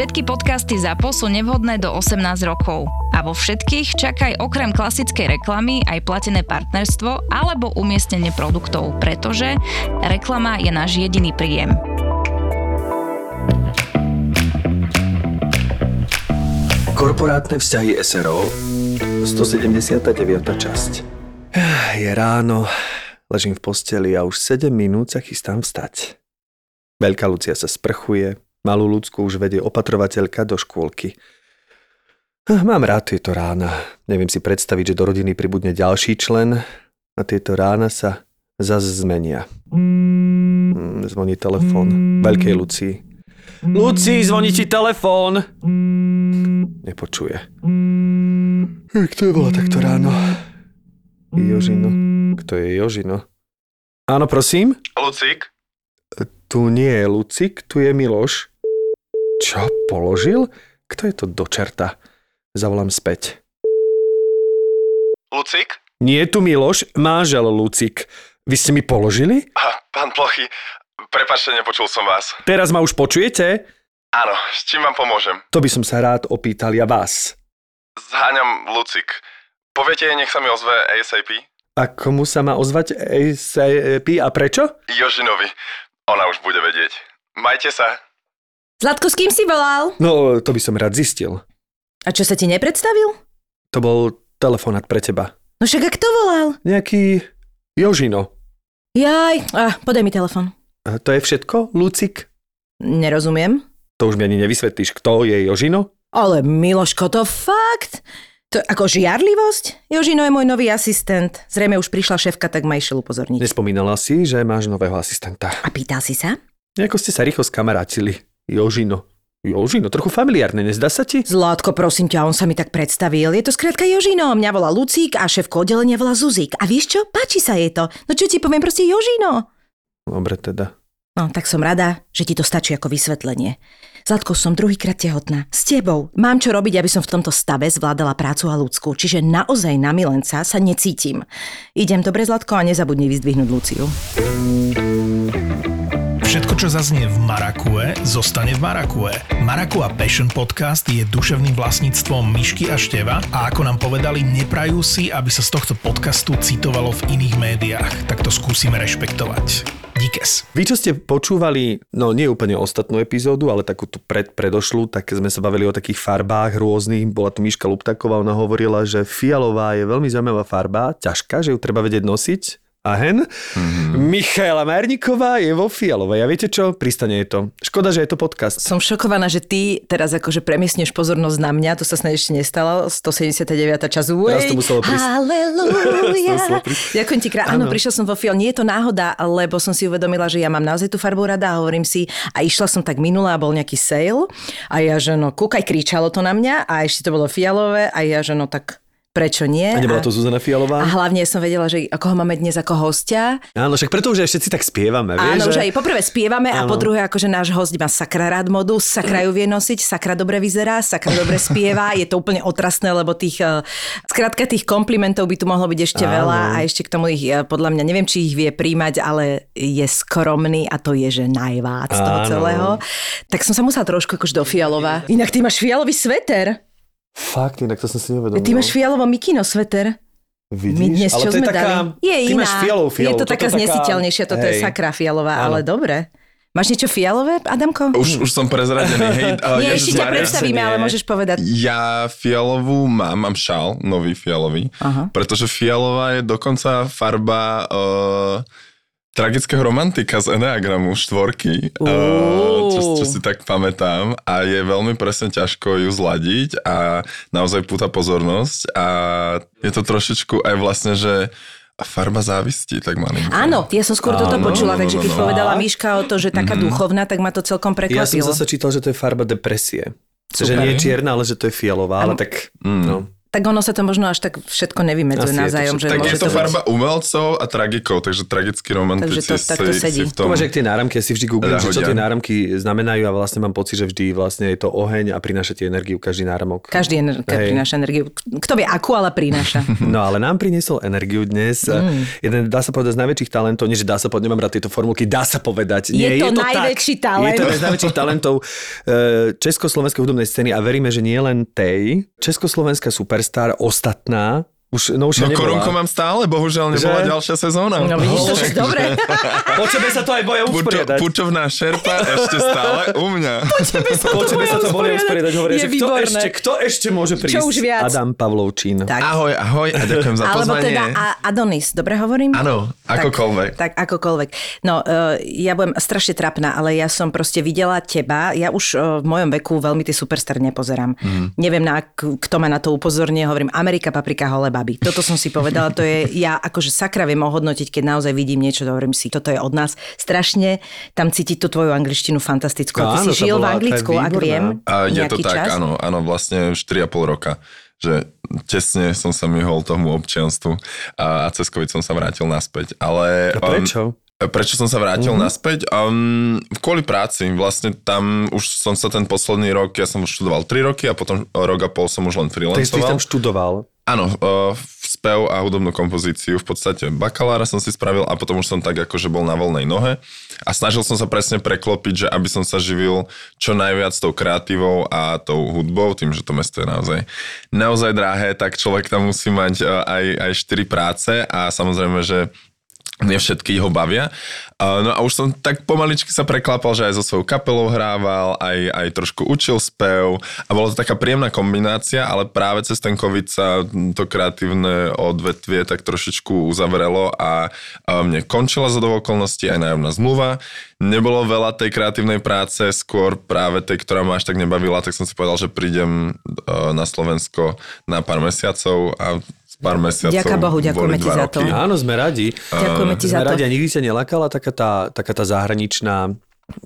Všetky podcasty ZAPO sú nevhodné do 18 rokov. A vo všetkých čakaj okrem klasickej reklamy aj platené partnerstvo alebo umiestnenie produktov, pretože reklama je náš jediný príjem. Korporátne vzťahy SRO 179. časť Je ráno, ležím v posteli a už 7 minút sa chystám vstať. Veľká Lucia sa sprchuje, malú ľudskú už vedie opatrovateľka do škôlky. Mám rád tieto rána. Neviem si predstaviť, že do rodiny pribudne ďalší člen a tieto rána sa zase zmenia. Mm, zvoní telefón. Veľkej Lucii. Luci, zvoní ti telefón! Nepočuje. Kto je volá takto ráno? Jožino. Kto je Jožino? Áno, prosím? Lucik? Tu nie je Lucik, tu je Miloš. Čo, položil? Kto je to do čerta? Zavolám späť. Lucik? Nie je tu Miloš, mážel Lucik. Vy ste mi položili? A, pán Plochy, prepačte, nepočul som vás. Teraz ma už počujete? Áno, s čím vám pomôžem? To by som sa rád opýtal ja vás. Zháňam Lucik. Poviete nech sa mi ozve ASAP? A komu sa má ozvať ASAP a prečo? Jožinovi. Ona už bude vedieť. Majte sa. Zlatko, s kým si volal? No, to by som rád zistil. A čo sa ti nepredstavil? To bol telefonát pre teba. No však a kto volal? Nejaký Jožino. Jaj, ah, podaj mi telefon. A to je všetko, Lucik? Nerozumiem. To už mi ani nevysvetlíš, kto je Jožino? Ale Miloško, to fakt? To ako žiarlivosť? Jožino je môj nový asistent. Zrejme už prišla šéfka, tak ma išiel upozorniť. Nespomínala si, že máš nového asistenta. A pýtal si sa? Nejako ste sa rýchlo skamarátili. Jožino. Jožino, trochu familiárne, nezdá sa ti? Zlátko, prosím ťa, on sa mi tak predstavil. Je to skrátka Jožino. Mňa volá Lucík a šéfko oddelenia volá Zuzík. A vieš čo? Páči sa jej to. No čo ti poviem, proste Jožino. Dobre teda. No, tak som rada, že ti to stačí ako vysvetlenie. Zlatko, som druhýkrát tehotná. S tebou. Mám čo robiť, aby som v tomto stave zvládala prácu a ľudskú. Čiže naozaj na milenca sa necítim. Idem dobre, Zlatko, a nezabudni vyzdvihnúť Luciu. Všetko, čo zaznie v Marakue, zostane v Marakue. Marakua Passion Podcast je duševným vlastníctvom Myšky a Števa a ako nám povedali, neprajú si, aby sa z tohto podcastu citovalo v iných médiách. Tak to skúsime rešpektovať. Díkes. Vy, čo ste počúvali, no nie úplne ostatnú epizódu, ale takú tú pred, predošlú, tak sme sa bavili o takých farbách rôznych. Bola tu Miška Luptaková, ona hovorila, že fialová je veľmi zaujímavá farba, ťažká, že ju treba vedieť nosiť a hen. Mm-hmm. Michaela Merniková je vo Fialovej. A viete čo? Pristane je to. Škoda, že je to podcast. Som šokovaná, že ty teraz akože premiesneš pozornosť na mňa. To sa snad ešte nestalo. 179. čas. Teraz to muselo prísť. Halleluja. Ďakujem ti krát. Áno, prišiel som vo Fial. Nie je to náhoda, lebo som si uvedomila, že ja mám naozaj tú farbu rada a hovorím si, a išla som tak minula a bol nejaký sale a ja, že no, kúkaj, kričalo to na mňa a ešte to bolo fialové a ja, že no tak prečo nie. A nebola to Zuzana Fialová? A hlavne som vedela, že ako ho máme dnes ako hostia. Áno, však preto, že všetci tak spievame. Vieš, Áno, že... že aj poprvé spievame Áno. a po druhé, akože náš host má sakra rád modu, sakra ju vie nosiť, sakra dobre vyzerá, sakra dobre spieva. Je to úplne otrasné, lebo tých, eh, skrátka tých komplimentov by tu mohlo byť ešte Áno. veľa a ešte k tomu ich, eh, podľa mňa, neviem, či ich vie príjmať, ale je skromný a to je, že najvác toho celého. Tak som sa musela trošku akože do fialova. Inak ty máš fialový sveter. Fakt, inak to som si nevedomil. Ty máš fialovo mikino sveter. Vidíš? My dnes, čo ale to sme je taká, dali? Je ty iná. máš fialovú, fialovú. Je to taká znesiteľnejšia, toto je hej. sakra fialová, ale dobre. Máš niečo fialové, Adamko? Už, už som prezradený, hej. ale Nie, ešte ťa predstavíme, nie. ale môžeš povedať. Ja fialovú mám, mám šál, nový fialový, Aha. pretože fialová je dokonca farba uh, tragického romantika z Enneagramu štvorky, uh, čo, čo si tak pamätám a je veľmi presne ťažko ju zladiť a naozaj púta pozornosť a je to trošičku aj vlastne, že farba závisti, tak malinko. Áno, ja som skôr toto Áno, počula, no, takže no, keď no. povedala Miška o to, že taká duchovná, tak ma to celkom Ja som prekvapilo. zase čítal, že to je farba depresie. Že Super. nie je čierna, ale že to je fialová, ale tak... Mm. No. Tak ono sa to možno až tak všetko nevymedzuje je to navzájom. Že Tak môže je to byť- farba umelcov a tragikov, takže tragickí romantici Takže to takto si, sedí. si v To tom... máš tie náramky, ja si vždy googlím, že čo tie náramky znamenajú a vlastne mám pocit, že vždy vlastne je to oheň a prináša ti energiu každý náramok. Každý ener- Hej. prináša energiu. Kto vie akú, ale prináša. No ale nám priniesol energiu dnes. Mm. Jeden, dá sa povedať, z najväčších talentov, nie že dá sa povedať, nemám rád tieto formulky, dá sa povedať. Je nie, to je to najväčší tak. talent. Je to jeden z najväčších talentov eh, československej hudobnej scény a veríme, že nie len tej. Československá superstar, ostatná, už no, už No nebola. korunku mám stále, bohužiaľ nebola Že? ďalšia sezóna. No vidíš to však dobre. Po tebe sa to aj boja Pučo, usporiadať. pučovná šerpa ešte stále u mňa. Po tebe sa to boja usporiadať. Hovoria, Je že kto ešte, kto ešte môže prísť? už viac? Adam Pavlovčín. Tak. Ahoj, ahoj a ďakujem za Alebo pozvanie. teda a- Adonis, dobre hovorím? Áno, akokoľvek. Tak, tak akokoľvek. No, uh, ja budem strašne trapná, ale ja som proste videla teba. Ja už uh, v mojom veku veľmi tie superstar nepozerám. Mm. Neviem, na, kto ma na to upozornie. Hovorím Amerika, paprika, holé baby. Toto som si povedala, to je, ja akože sakra viem ohodnotiť, keď naozaj vidím niečo, to hovorím si, toto je od nás. Strašne tam cítiť tú tvoju angličtinu fantastickú. Ty Áno, si žil v bola- je Anglicku, ak viem, A je to tak, čas. áno, áno, vlastne 4,5 roka že tesne som sa myhol tomu občianstvu a, a cez COVID som sa vrátil naspäť. Ale, A prečo? Um, prečo som sa vrátil uh-huh. naspäť? Um, kvôli práci. Vlastne tam už som sa ten posledný rok, ja som študoval 3 roky a potom rok a pol som už len Tak ty si freelancoval. tam študoval. Áno, uh, spev a hudobnú kompozíciu. V podstate bakalára som si spravil a potom už som tak akože bol na voľnej nohe a snažil som sa presne preklopiť, že aby som sa živil čo najviac tou kreatívou a tou hudbou, tým, že to mesto je naozaj, naozaj drahé, tak človek tam musí mať uh, aj, aj 4 práce a samozrejme, že nie všetky ho bavia. No a už som tak pomaličky sa preklápal, že aj so svojou kapelou hrával, aj, aj trošku učil spev a bolo to taká príjemná kombinácia, ale práve cez ten COVID sa to kreatívne odvetvie tak trošičku uzavrelo a, mne končila za okolností aj nájomná zmluva. Nebolo veľa tej kreatívnej práce, skôr práve tej, ktorá ma až tak nebavila, tak som si povedal, že prídem uh, na Slovensko na pár mesiacov a pár mesiacov Ďaká Bohu, ďakujeme ti za to. roky. Áno, sme radi. Ďakujeme ti za Sme to. radi a nikdy ťa nelakala taká tá, taká tá zahraničná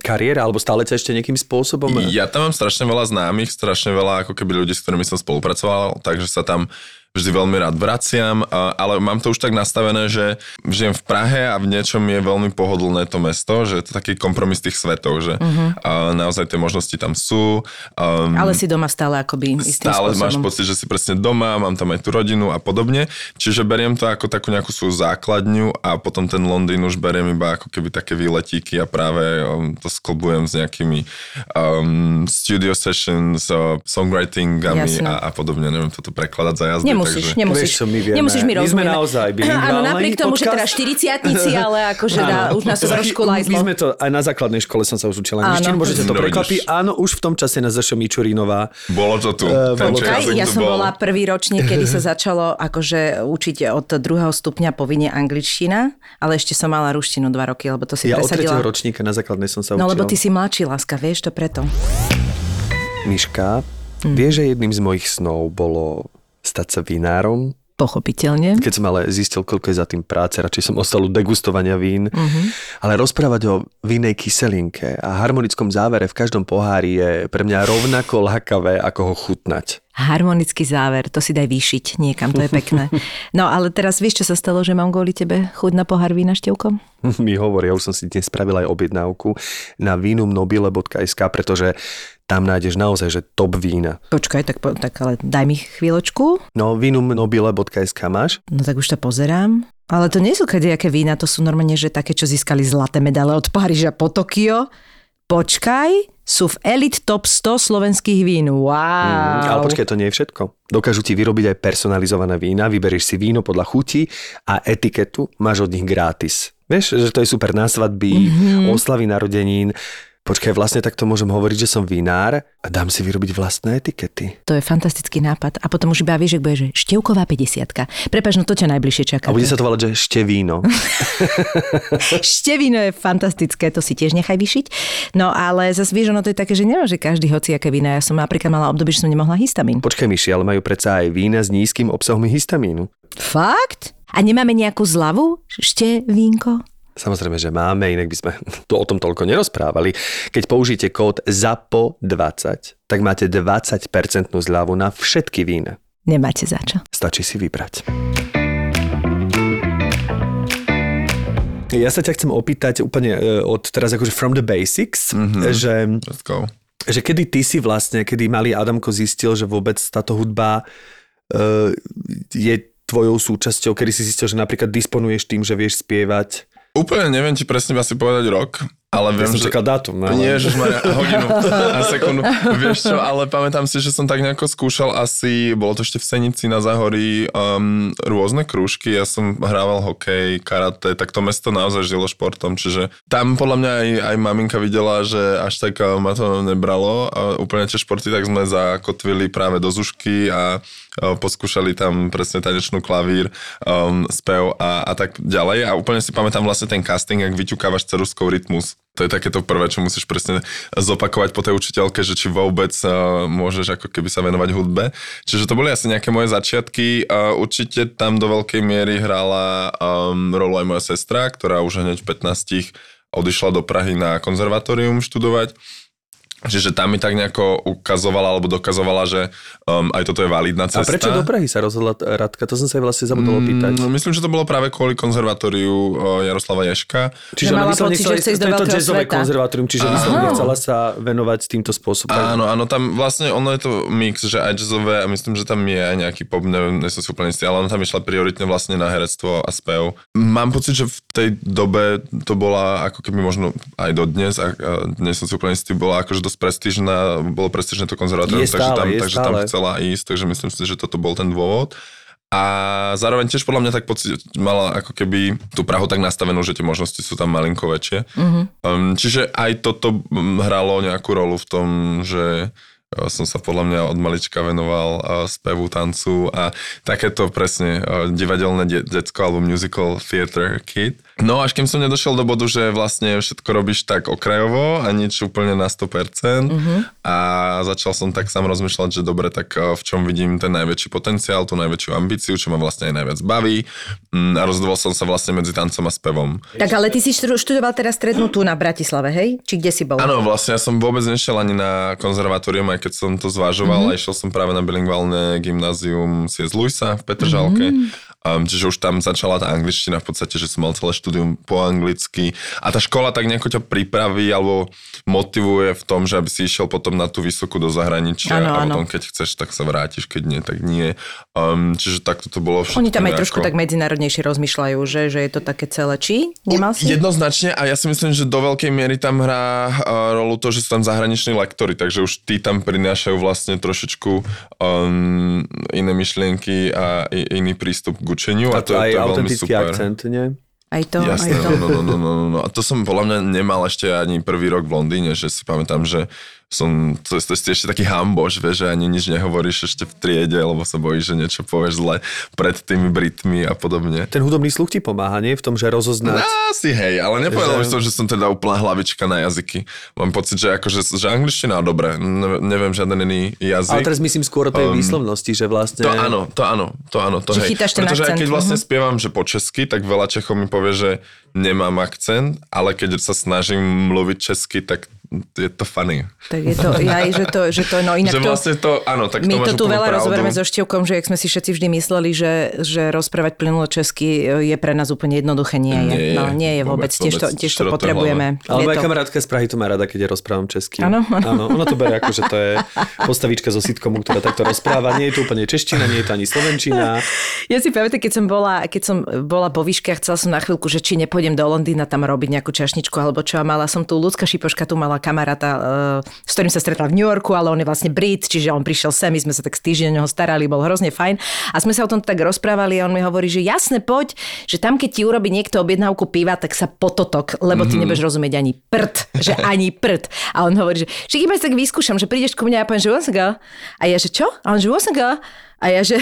kariéra, alebo stále ťa ešte nejakým spôsobom... Ja tam mám strašne veľa známych, strašne veľa ako keby ľudí, s ktorými som spolupracoval, takže sa tam vždy veľmi rád vraciam, ale mám to už tak nastavené, že žijem v Prahe a v niečom je veľmi pohodlné to mesto, že je to taký kompromis tých svetov, že uh-huh. naozaj tie možnosti tam sú. Um, Ale si doma stále akoby istým stále spôsobom. máš pocit, že si presne doma, mám tam aj tú rodinu a podobne. Čiže beriem to ako takú nejakú svoju základňu a potom ten Londýn už beriem iba ako keby také výletíky a práve um, to sklbujem s nejakými um, studio sessions, uh, songwritingami a, a podobne. Neviem toto prekladať za jazdy. Nemusíš, takže... nemusíš. Vieš čo, my vieme. Nemusíš mi My sme rozumieť. naozaj bilingválny Áno, napriek tomu, že podcast. teda 40 ale akože dá, už nás to trošku lajzlo. My sme to, aj na základnej škole som sa už učil angličtinu, môžete to No, prekvapiť. Áno, už v tom čase na Zašo Mičurinová. Bolo to tu. Ten bolo to. jak ja som bol. bola prvý ročník, kedy sa začalo akože učiť od druhého stupňa povinne angličtina, ale ešte som mala ruštinu dva roky, lebo to si Ja od presadila. tretieho ročníka na základnej som sa učil. No lebo ty si mladší, láska, vieš to preto. Miška, Hm. vieš, že jedným z mojich snov bolo stať sa vinárom? Pochopiteľne. Keď som ale zistil, koľko je za tým práce, radšej som ostal u degustovania vín. Mm-hmm. Ale rozprávať o vínej kyselinke a harmonickom závere v každom pohári je pre mňa rovnako lákavé, ako ho chutnať. Harmonický záver, to si daj vyšiť niekam, to je pekné. No ale teraz vieš, čo sa stalo, že mám kvôli tebe chuť na pohár vína števkom? Mi hovorí, ja už som si dnes spravil aj objednávku na vínumnobile.sk, pretože tam nájdeš naozaj, že top vína. Počkaj, tak, tak ale daj mi chvíľočku. No, vínumnobile.sk máš? No tak už to pozerám. Ale to nie sú kadejaké vína, to sú normálne, že také, čo získali zlaté medaile od Paríža po Tokio. Počkaj, sú v Elite Top 100 slovenských vín. Wow. Mm, ale počkaj, to nie je všetko. Dokážu ti vyrobiť aj personalizované vína, vyberieš si víno podľa chuti a etiketu máš od nich gratis. Vieš, že to je super na svadby, mm-hmm. oslavy narodenín. Počkaj, vlastne takto môžem hovoriť, že som vinár a dám si vyrobiť vlastné etikety. To je fantastický nápad. A potom už iba vieš, že bude, že števková 50 Prepač, no to ťa najbližšie čaká. A bude sa to volať, že ešte víno. Števino je fantastické, to si tiež nechaj vyšiť. No ale zase vieš, ono to je také, že nemôže každý hoci aké vína. Ja som napríklad mala obdobie, že som nemohla histamín. Počkaj, Myši, ale majú predsa aj vína s nízkym obsahom histamínu. Fakt? A nemáme nejakú zľavu? Ešte vínko? Samozrejme, že máme, inak by sme tu o tom toľko nerozprávali. Keď použijete kód ZAPO20, tak máte 20% zľavu na všetky vína. Nemáte za čo. Stačí si vybrať. Ja sa ťa chcem opýtať úplne e, od teraz akože from the basics, mm-hmm. že, Let's go. že kedy ty si vlastne, kedy malý Adamko zistil, že vôbec táto hudba uh, je tvojou súčasťou, kedy si zistil, že napríklad disponuješ tým, že vieš spievať Úplne neviem ti presne asi povedať rok, ale viem, ja som že... čakal dátum. No, Nie, že sme hodinu a sekundu. Vieš čo, ale pamätám si, že som tak nejako skúšal asi, bolo to ešte v Senici na Zahorí, um, rôzne krúžky. Ja som hrával hokej, karate, tak to mesto naozaj žilo športom, čiže tam podľa mňa aj, aj maminka videla, že až tak uh, ma to nebralo. A úplne tie športy tak sme zakotvili práve do zušky a poskúšali tam presne tanečnú klavír, um, spev a, a tak ďalej. A úplne si pamätám vlastne ten casting, ak vyťukávaš ceruskou rytmus. To je takéto prvé, čo musíš presne zopakovať po tej učiteľke, že či vôbec uh, môžeš ako keby sa venovať hudbe. Čiže to boli asi nejaké moje začiatky. Uh, určite tam do veľkej miery hrala um, rolu aj moja sestra, ktorá už hneď v 15 odišla do Prahy na konzervatórium študovať. Čiže tam mi tak nejako ukazovala alebo dokazovala, že um, aj toto je validná cesta. A prečo do Prahy sa rozhodla Radka? To som sa jej vlastne zabudol opýtať. Mm, myslím, že to bolo práve kvôli konzervatóriu uh, Jaroslava Ješka. Čiže Že ona pocit, chcela že chce ísť do to je to jazzové sveta. konzervatórium, čiže vyslovene chcela sa venovať týmto spôsobom. Áno, áno, tam vlastne ono je to mix, že aj jazzové a myslím, že tam je aj nejaký pop, neviem, nie som si úplne istý, ale ona tam išla prioritne vlastne na herectvo a spev. Mám pocit, že v tej dobe to bola ako keby možno aj dodnes, a, a dnes som si úplne istý, bola akože dosť prestížna, bolo prestížne to konzervatórium, takže, tam, takže tam stále. chcela ísť, takže myslím si, že toto bol ten dôvod. A zároveň tiež podľa mňa tak pocit, mala ako keby tú Prahu tak nastavenú, že tie možnosti sú tam malinko väčšie. Mm-hmm. Um, čiže aj toto mm, hralo nejakú rolu v tom, že uh, som sa podľa mňa od malička venoval uh, spevu, tancu a takéto presne uh, divadelné de- decko alebo musical theater kid. No až kým som nedošiel do bodu, že vlastne všetko robíš tak okrajovo a nič úplne na 100% mm-hmm. a začal som tak sám rozmýšľať, že dobre, tak uh, v čom vidím ten najväčší potenciál, tú najväčšiu ambíciu, čo ma vlastne aj najviac baví Mm, a rozhodoval som sa vlastne medzi tancom a spevom. Tak ale ty si študoval teraz strednú tu na Bratislave, hej? Či kde si bol? Áno, vlastne ja som vôbec nešiel ani na konzervatórium, aj keď som to zvažoval, mm-hmm. a išiel som práve na bilingválne gymnázium C.S. Luisa v Petržalke. Mm-hmm. Um, čiže už tam začala tá angličtina v podstate, že som mal celé štúdium po anglicky. A tá škola tak nejako ťa pripraví alebo motivuje v tom, že aby si išiel potom na tú vysokú do zahraničia Áno, a potom keď chceš, tak sa vrátiš, keď nie, tak nie. Um, čiže takto to bolo všetko. Oni tam aj nejako- trošku tak medzinárodnejšie rozmýšľajú, že, že je to také celé. Či? Nemal si? Jednoznačne a ja si myslím, že do veľkej miery tam hrá uh, rolu to, že sú tam zahraniční lektory, takže už tí tam prinášajú vlastne trošičku um, iné myšlienky a iný prístup k učeniu a, A to to, aj to je veľmi autentický super. akcent, nie? Aj to, Jasné, aj to. no, no, no, no, no, no. A to som podľa mňa nemal ešte ani prvý rok v Londýne, že si pamätám, že som, to, to je ešte taký hamboš, vieš, že ani nič nehovoríš ešte v triede, lebo sa bojíš, že niečo povieš zle pred tými Britmi a podobne. Ten hudobný sluch ti pomáha, nie? V tom, že rozoznať. Asi hej, ale nepovedal Že- som, že som teda úplná hlavička na jazyky. Mám pocit, že, akože, že angličtina dobre, ne, neviem žiaden iný jazyk. Ale teraz myslím skôr o tej Um, výslovnosti, že vlastne... To áno, to áno, to áno. To Že hej. Pretože aj akcent, keď vlastne mhm. spievam, že po česky, tak veľa Čechov mi povie, že nemám akcent, ale keď sa snažím mluviť česky, tak je to funny. Tak je to, ja, že to, že to, no inak že to... vlastne to, áno, tak My to tu veľa pravdu. rozoberieme so Števkom, že jak sme si všetci vždy mysleli, že, že rozprávať plynulo česky je pre nás úplne jednoduché. Nie je. Nie je. no, nie je vôbec. Vôbec, tiež to, tiež to potrebujeme. Ale moja to- kamarátka z Prahy to má rada, keď ja rozprávam česky. Áno, áno. áno. Ona to berie ako, že to je postavička zo sitcomu, ktorá takto rozpráva. Nie je to úplne čeština, nie je to ani slovenčina. Ja si pamätám, keď som bola, keď som bola po výške a chcela som na chvíľku, že či nepôjdem do Londýna tam robiť nejakú čašničku alebo čo. A mala som tu Ľudská Šipoška, tu mala kamaráta, uh, s ktorým sa stretla v New Yorku, ale on je vlastne Brit, čiže on prišiel sem, my sme sa tak týždeň o neho starali, bol hrozne fajn. A sme sa o tom tak rozprávali a on mi hovorí, že jasne poď, že tam keď ti urobí niekto objednávku piva, tak sa pototok, lebo ty nebudeš rozumieť ani prd, že ani prd. A on hovorí, že však iba tak vyskúšam, že prídeš ku mne a poviem, že. A ja, že čo? A on, že. A ja, že...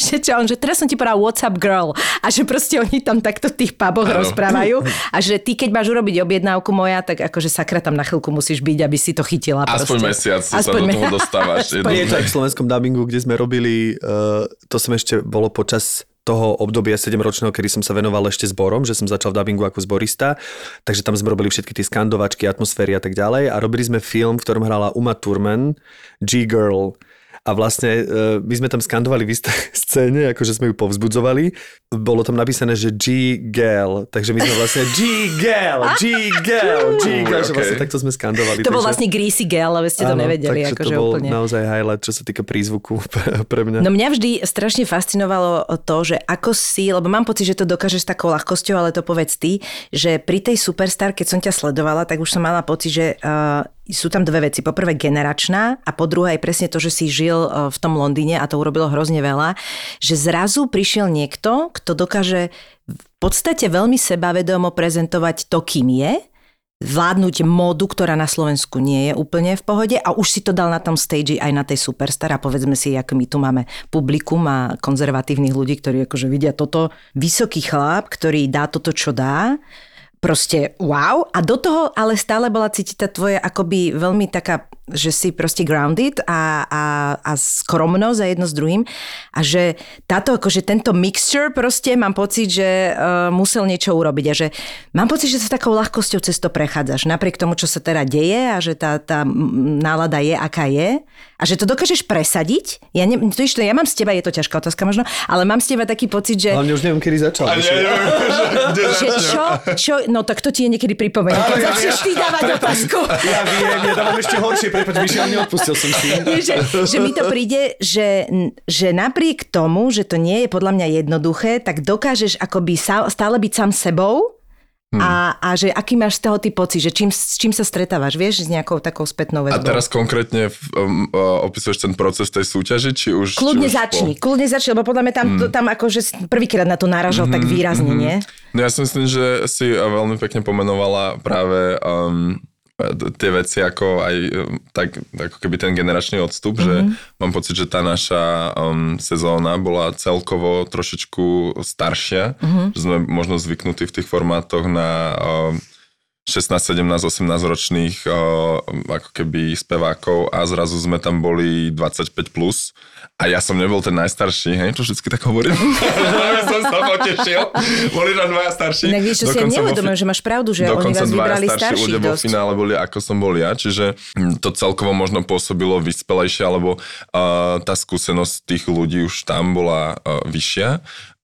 Že čo, on, že teraz som ti povedal what's up girl a že proste oni tam takto v tých puboch rozprávajú a že ty keď máš urobiť objednávku moja, tak akože sakra tam na chvíľku musíš byť, aby si to chytila. Aspoň proste. mesiac si sa Aspoň do toho dostávaš. Aspoň- Nie je to aj v slovenskom dubbingu, kde sme robili, uh, to som ešte bolo počas toho obdobia 7-ročného, kedy som sa venoval ešte zborom, že som začal v dubbingu ako zborista, takže tam sme robili všetky tie skandovačky, atmosféry a tak ďalej a robili sme film, v ktorom hrala Uma Thurman, G-Girl, a vlastne uh, my sme tam skandovali v istej scéne, akože sme ju povzbudzovali. Bolo tam napísané, že G-Girl, takže my sme vlastne G-Girl, G-Girl, G-Girl, že vlastne takto sme skandovali. To bol vlastne Greasy Girl, ale ste to Áno, nevedeli. takže Akože to bol úplne. naozaj highlight, čo sa týka prízvuku pre mňa. No mňa vždy strašne fascinovalo to, že ako si, lebo mám pocit, že to dokážeš s takou ľahkosťou, ale to povedz ty, že pri tej Superstar, keď som ťa sledovala, tak už som mala pocit, že uh, sú tam dve veci. Po prvé generačná a po druhé aj presne to, že si žil uh, v tom Londýne a to urobilo hrozne veľa, že zrazu prišiel niekto, kto dokáže v podstate veľmi sebavedomo prezentovať to, kým je, vládnuť módu, ktorá na Slovensku nie je úplne v pohode a už si to dal na tom stage aj na tej Superstar a povedzme si, ako my tu máme publikum a konzervatívnych ľudí, ktorí akože vidia toto, vysoký chlap, ktorý dá toto, čo dá, proste wow. A do toho ale stále bola cítiť tá tvoja akoby veľmi taká, že si proste grounded a, a, a skromnosť a jedno s druhým. A že táto akože tento mixture proste mám pocit, že uh, musel niečo urobiť. A že mám pocit, že sa takou ľahkosťou cez to prechádzaš. Napriek tomu, čo sa teda deje a že tá, tá nálada je, aká je a že to dokážeš presadiť. Ja, ne, to ešte, ja mám z teba, je to ťažká otázka možno, ale mám z teba taký pocit, že... Hlavne už neviem, kedy začal. A nie, neviem, že, čo, čo, no tak to ti je niekedy pripomeniem, keď začneš ty dávať otázku. Ja viem, ja dávam ešte horšie, prepač, Mišel, neodpustil som si. Že, že mi to príde, že, že napriek tomu, že to nie je podľa mňa jednoduché, tak dokážeš akoby stále byť sám sebou Hmm. a, a že aký máš z toho ty pocit, že čím, s čím sa stretávaš, vieš, s nejakou takou spätnou A väzbou. teraz konkrétne um, uh, opisuješ ten proces tej súťaži, či už... Kľudne či už začni, kľudne začni, lebo podľa mňa tam, Hmm. tam akože prvýkrát na to náražal tak výrazne, nie? No ja si myslím, že si veľmi pekne pomenovala práve um, tie veci ako aj um, tak, ako keby ten generačný odstup, mm-hmm. že mám pocit, že tá naša um, sezóna bola celkovo trošičku staršia, mm-hmm. že sme možno zvyknutí v tých formátoch na um, 16, 17, 18 ročných uh, ako keby spevákov a zrazu sme tam boli 25 plus a ja som nebol ten najstarší, hej, to vždycky tak hovorím. Som sa potešil. Boli tam dvaja starší. Inak vieš, čo si neuvedomujem, fi- že máš pravdu, že oni vás vybrali starší ľudia vo finále boli ako som bol ja, čiže hm, to celkovo možno pôsobilo vyspelejšie, alebo uh, tá skúsenosť tých ľudí už tam bola uh, vyššia.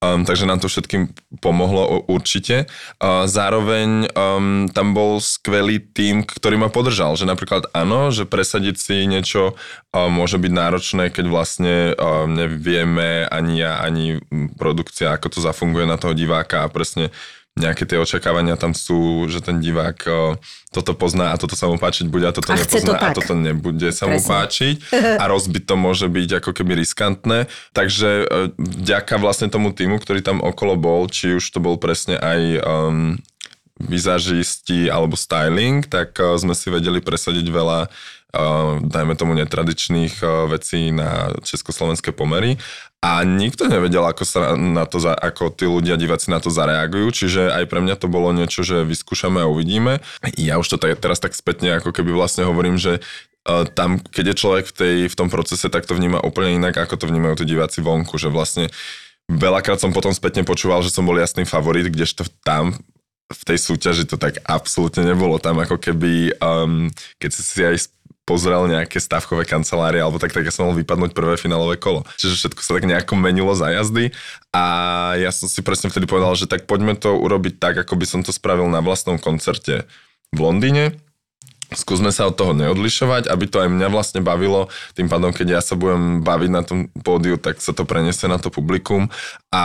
Um, takže nám to všetkým pomohlo určite. Uh, zároveň um, tam bol skvelý tým, ktorý ma podržal, že napríklad áno, že presadiť si niečo uh, môže byť náročné, keď vlastne uh, nevieme ani ja, ani produkcia, ako to zafunguje na toho diváka a presne nejaké tie očakávania tam sú, že ten divák o, toto pozná a toto sa mu páčiť bude a toto A chce to nepozná a toto nebude sa mu Presne. páčiť a rozbiť to môže byť ako keby riskantné. Takže e, vďaka vlastne tomu týmu, ktorý tam okolo bol, či už to bol presne aj um, vizažisti alebo styling, tak uh, sme si vedeli presadiť veľa uh, dajme tomu netradičných uh, vecí na československé pomery a nikto nevedel, ako, sa na to, ako tí ľudia, diváci na to zareagujú, čiže aj pre mňa to bolo niečo, že vyskúšame a uvidíme. Ja už to tak, teraz tak spätne ako keby vlastne hovorím, že uh, tam, keď je človek v, tej, v tom procese, tak to vníma úplne inak, ako to vnímajú tí diváci vonku, že vlastne veľakrát som potom spätne počúval, že som bol jasný favorit, kdežto tam v tej súťaži to tak absolútne nebolo. Tam ako keby, um, keď si aj pozrel nejaké stavkové kancelárie, alebo tak, tak ja som mohol vypadnúť prvé finálové kolo. Čiže všetko sa tak nejako menilo za jazdy a ja som si presne vtedy povedal, že tak poďme to urobiť tak, ako by som to spravil na vlastnom koncerte v Londýne. Skúsme sa od toho neodlišovať, aby to aj mňa vlastne bavilo. Tým pádom, keď ja sa budem baviť na tom pódiu, tak sa to preniesie na to publikum a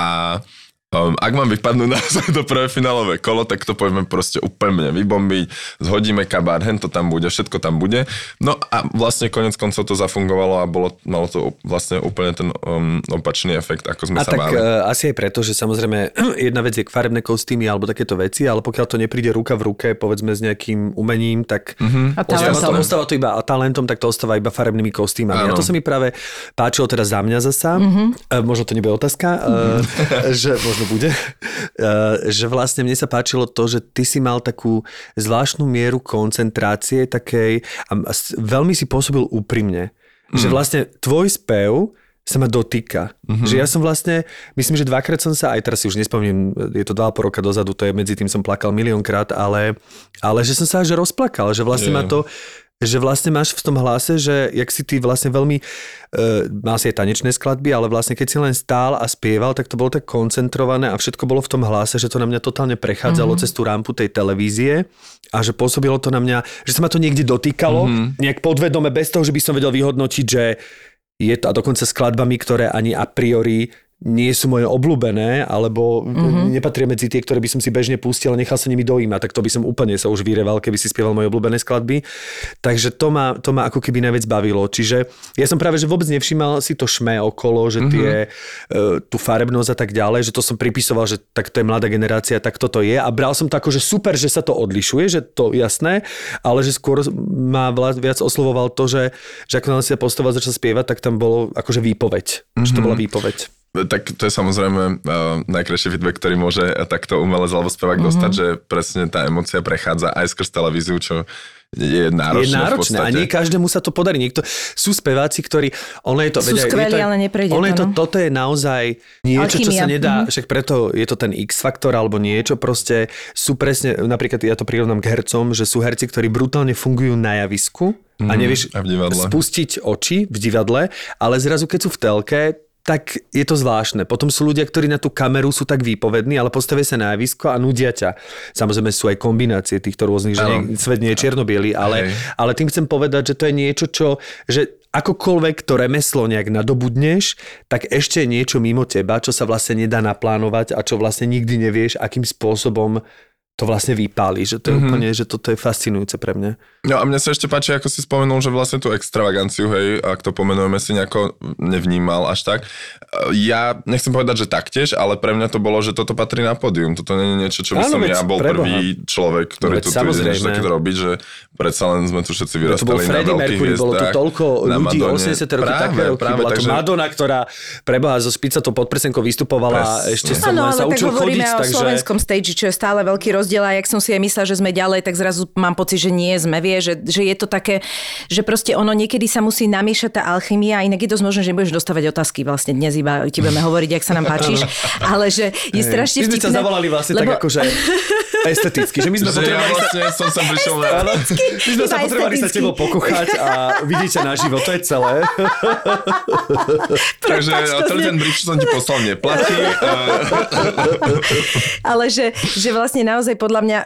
Um, ak mám vypadnúť naozaj do prvé finálové kolo, tak to poďme proste úplne vybombiť, zhodíme kabát, hen to tam bude, všetko tam bude. No a vlastne konec koncov to zafungovalo a bolo, malo to vlastne úplne ten um, opačný efekt, ako sme A sa tak báli. uh, asi aj preto, že samozrejme jedna vec je farebné kostýmy alebo takéto veci, ale pokiaľ to nepríde ruka v ruke, povedzme s nejakým umením, tak Mhm. A ostáva, to, ostáva to iba talentom, tak to ostáva iba farebnými kostýmami. A Áno. to sa mi práve páčilo teda za mňa zasa, uh, možno to nebude otázka, uh, že možno bude, uh, že vlastne mne sa páčilo to, že ty si mal takú zvláštnu mieru koncentrácie takej a, a veľmi si pôsobil úprimne. Že vlastne tvoj spev sa ma dotýka. Mm-hmm. Že ja som vlastne, myslím, že dvakrát som sa, aj teraz si už nespomínam, je to dva pol roka dozadu, to je medzi tým som plakal miliónkrát, ale, ale že som sa až rozplakal, že vlastne yeah. ma to, že vlastne máš v tom hlase, že jak si ty vlastne veľmi, mal si aj tanečné skladby, ale vlastne keď si len stál a spieval, tak to bolo tak koncentrované a všetko bolo v tom hlase, že to na mňa totálne prechádzalo mm-hmm. cez tú rampu tej televízie a že pôsobilo to na mňa, že sa ma to niekde dotýkalo, mm-hmm. nejak podvedome, bez toho, že by som vedel vyhodnotiť, že je to a dokonca skladbami, ktoré ani a priori nie sú moje obľúbené, alebo mm-hmm. nepatria medzi tie, ktoré by som si bežne pustil a nechal sa nimi dojímať, tak to by som úplne sa už vyreval, keby si spieval moje obľúbené skladby. Takže to ma, to ma ako keby najviac bavilo. Čiže ja som práve, že vôbec nevšímal si to šme okolo, že tie, mm-hmm. tú farebnosť a tak ďalej, že to som pripisoval, že tak to je mladá generácia, tak toto je. A bral som to ako, že super, že sa to odlišuje, že to jasné, ale že skôr ma viac oslovoval to, že, že ako sa postavil začal spievať, tak tam bolo akože výpoveď. Mm-hmm. Že to bola výpoveď. Tak to je samozrejme uh, najkrajší feedback, ktorý môže takto umelec alebo spevák mm-hmm. dostať, že presne tá emocia prechádza aj skrz televíziu, čo je náročné. Je náročné a nie každému sa to podarí. Niekto, sú speváci, ktorí... Ono je to, sú vedia, skvelí, je to, ale neprejde ono to. Je to, no. toto je naozaj niečo, Alchymia. čo sa nedá, mm-hmm. však preto je to ten X-faktor alebo niečo proste. Sú presne, napríklad ja to prirovnám k hercom, že sú herci, ktorí brutálne fungujú na javisku mm, a mhm, nevieš a spustiť oči v divadle, ale zrazu keď sú v telke, tak je to zvláštne. Potom sú ľudia, ktorí na tú kameru sú tak výpovední, ale postavia sa na javisko a nudia ťa. Samozrejme sú aj kombinácie týchto rôznych, že nie, svet nie je čierno ale, ale tým chcem povedať, že to je niečo, čo, že akokoľvek to remeslo nejak nadobudneš, tak ešte je niečo mimo teba, čo sa vlastne nedá naplánovať a čo vlastne nikdy nevieš, akým spôsobom to vlastne vypáli, že to je mm-hmm. úplne, že toto je fascinujúce pre mňa. No a mne sa ešte páči, ako si spomenul, že vlastne tú extravaganciu, hej, ak to pomenujeme, si nejako nevnímal až tak. Ja nechcem povedať, že taktiež, ale pre mňa to bolo, že toto patrí na pódium. Toto nie je niečo, čo by Áno, som ja bol preboha. prvý človek, ktorý no, tu, tu ide niečo takéto robiť, že predsa len sme tu všetci vyrastali to bol na veľkých Mercury, bolo tu toľko ľudí, 80 roky, práve, také roky, práve, bola takže... tu Madonna, ktorá preboha zo špica to podprsenkou vystupovala, Pres, ešte som len sa učil chodiť. o slovenskom stage, čo je stále veľký rozdiel a jak som si aj myslela, že sme ďalej, tak zrazu mám pocit, že nie sme, vie, že, že je to také, že proste ono niekedy sa musí namiešať tá alchymia a inak je dosť možné, že nebudeš dostávať otázky vlastne dnes iba ti budeme hovoriť, ak sa nám páčiš, ale že je strašne vtipné. My sme ťa zavolali vlastne lebo... tak akože esteticky, že my sme potrebovali ja vlastne som sa prišiel na... My sme sa potrebovali sa tebou pokuchať a vidíte na život, to je celé. Takže celý ten čo som ti poslal, neplatí. ale že, že vlastne naozaj podľa mňa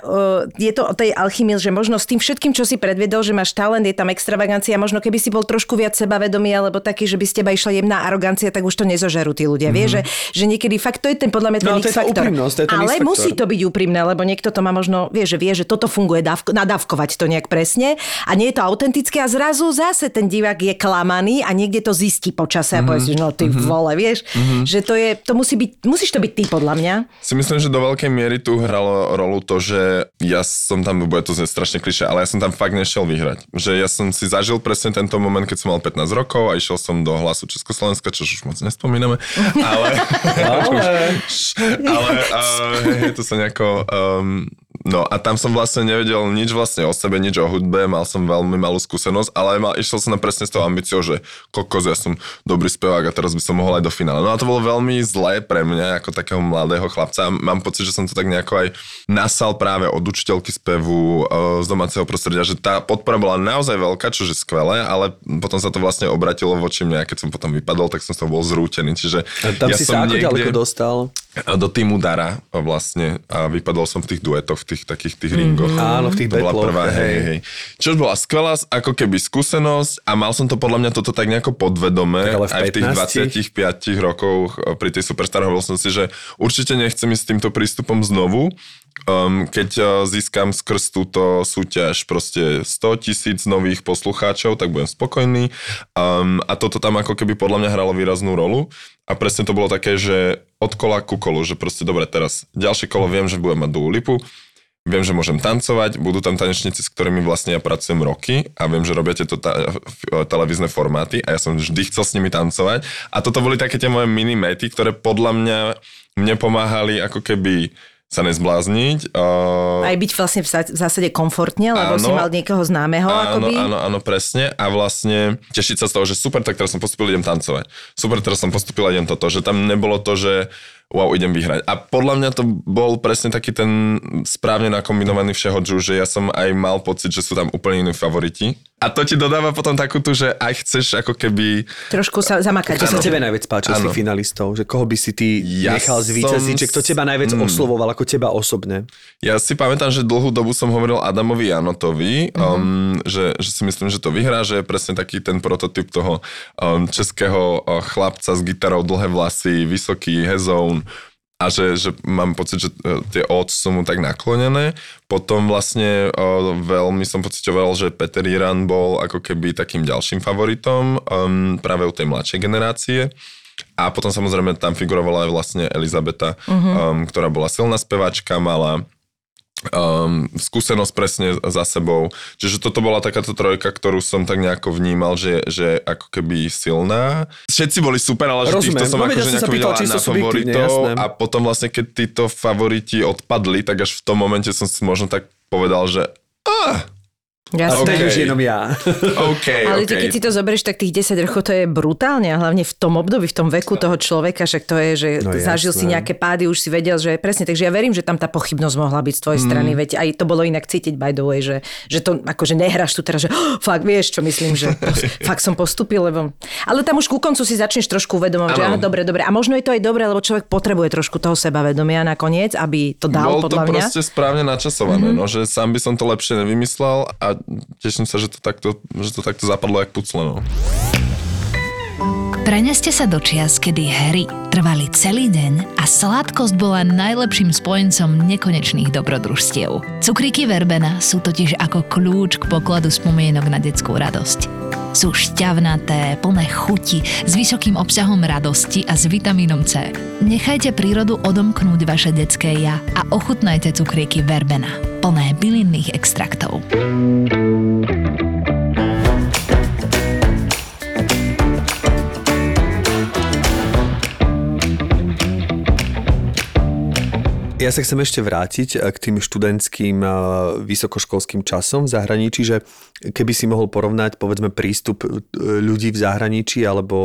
je to o tej alchymii, že možno s tým všetkým, čo si predvedol, že máš talent, je tam extravagancia, možno keby si bol trošku viac sebavedomý alebo taký, že by z teba išla jemná arogancia, tak už to nezožerú tí ľudia. Mm-hmm. Vie, že, že niekedy fakt to je ten podľa mňa ten no, X-faktor. Ale musí to byť úprimné, lebo niekto to má možno, vie, že vie, že toto funguje, dávko, nadávkovať to nejak presne a nie je to autentické a zrazu zase ten divák je klamaný a niekde to zistí počase mm-hmm. a povie no ty mm-hmm. vole, vieš, mm-hmm. že to je, to musí byť, musíš to byť ty podľa mňa. Si myslím, že do veľkej miery tu hralo rolu to, že ja som tam, bude to strašne klišé, ale ja som tam fakt nešiel vyhrať. Že ja som si zažil presne tento moment, keď som mal 15 rokov a išiel som do hlasu Československa, čo už moc nespomíname, ale... ale, ale uh, to sa nejako... Um, No a tam som vlastne nevedel nič vlastne o sebe, nič o hudbe, mal som veľmi malú skúsenosť, ale mal, išiel som na presne s tou ambíciou, že kokos, ja som dobrý spevák a teraz by som mohol aj do finále. No a to bolo veľmi zlé pre mňa ako takého mladého chlapca. Mám pocit, že som to tak nejako aj nasal práve od učiteľky spevu e, z domáceho prostredia, že tá podpora bola naozaj veľká, čo je skvelé, ale potom sa to vlastne obratilo voči mňa keď som potom vypadol, tak som z toho bol zrútený. Čiže a tam ja si som sa ako niekde... ďaleko dostal? Do týmu Dara vlastne a vypadol som v tých duetoch, v tých takých tých ringoch. Mm-hmm. Áno, v tých To bola prvá, hej, hej. Čo bola skvelá ako keby skúsenosť a mal som to podľa mňa toto tak nejako podvedome tak v aj v tých 25 rokoch e, pri tej Superstar hovoril som si, že určite nechcem ísť s týmto prístupom znovu, Um, keď uh, získam skrz túto súťaž proste 100 tisíc nových poslucháčov, tak budem spokojný. Um, a toto tam ako keby podľa mňa hralo výraznú rolu. A presne to bolo také, že od kola ku kolu, že proste dobre, teraz ďalšie kolo viem, že budem mať dlhú lipu, viem, že môžem tancovať, budú tam tanečníci, s ktorými vlastne ja pracujem roky a viem, že robia tieto ta- televízne formáty a ja som vždy chcel s nimi tancovať. A toto boli také tie moje mini mety, ktoré podľa mňa mne pomáhali ako keby sa nezblázniť. Uh, Aj byť vlastne v zásade komfortne, lebo áno, si mal niekoho známeho. Áno, akoby. áno, áno, presne. A vlastne tešiť sa z toho, že super, tak teraz som postupil, idem tancovať. Super, teraz som postupil, idem toto. Že tam nebolo to, že wow, idem vyhrať. A podľa mňa to bol presne taký ten správne nakombinovaný všeho džu, že ja som aj mal pocit, že sú tam úplne iní favoriti. A to ti dodáva potom takú tu, že aj chceš ako keby... Trošku sa zamakať. Čo sa tebe najviac páči z tých finalistov? Že koho by si ty ja nechal zvíťaziť? Že kto teba najviac mm. oslovoval ako teba osobne? Ja si pamätám, že dlhú dobu som hovoril Adamovi Janotovi, mm-hmm. um, že, že si myslím, že to vyhrá, že je presne taký ten prototyp toho um, českého uh, chlapca s gitarou, dlhé vlasy, vysoký hezón, a že, že mám pocit, že e, tie odds sú mu tak naklonené. Potom vlastne o, veľmi som pocitoval, že Peter Iran bol ako keby takým ďalším favoritom um, práve u tej mladšej generácie. A potom samozrejme tam figurovala aj vlastne Elizabeta, uh-huh. um, ktorá bola silná speváčka, mala um, skúsenosť presne za sebou. Čiže toto bola takáto trojka, ktorú som tak nejako vnímal, že, že ako keby silná. Všetci boli super, ale že týchto som no, akože nejako videl na favoritov a potom vlastne keď títo favoriti odpadli, tak až v tom momente som si možno tak povedal, že ah, Jasne. Okay. už jenom ja. okay, Ale okay. keď si to zoberieš, tak tých 10 rokov to je brutálne a hlavne v tom období, v tom veku toho človeka, však to je, že no, zažil jasné. si nejaké pády, už si vedel, že presne, takže ja verím, že tam tá pochybnosť mohla byť z tvojej mm. strany, veď aj to bolo inak cítiť by the way, že, že to akože nehráš tu teraz, že oh, fakt vieš, čo myslím, že fakt som postupil, lebo... Ale tam už ku koncu si začneš trošku uvedomovať, že áno, dobre, dobre. A možno je to aj dobre, lebo človek potrebuje trošku toho sebavedomia nakoniec, aby to dal Bol podľa to mňa. proste správne načasované, mm-hmm. no, že sám by som to lepšie nevymyslel a teším sa, že to takto, že to takto zapadlo jak pucleno. Preneste sa do čias, kedy hry trvali celý deň a sladkosť bola najlepším spojencom nekonečných dobrodružstiev. Cukríky verbena sú totiž ako kľúč k pokladu spomienok na detskú radosť. Sú šťavnaté, plné chuti, s vysokým obsahom radosti a s vitamínom C. Nechajte prírodu odomknúť vaše detské ja a ochutnajte cukríky verbena, plné bylinných extraktov. Ja sa chcem ešte vrátiť eh, k tým študentským eh, vysokoškolským časom v zahraničí, že keby si mohol porovnať povedzme prístup eh, ľudí v zahraničí alebo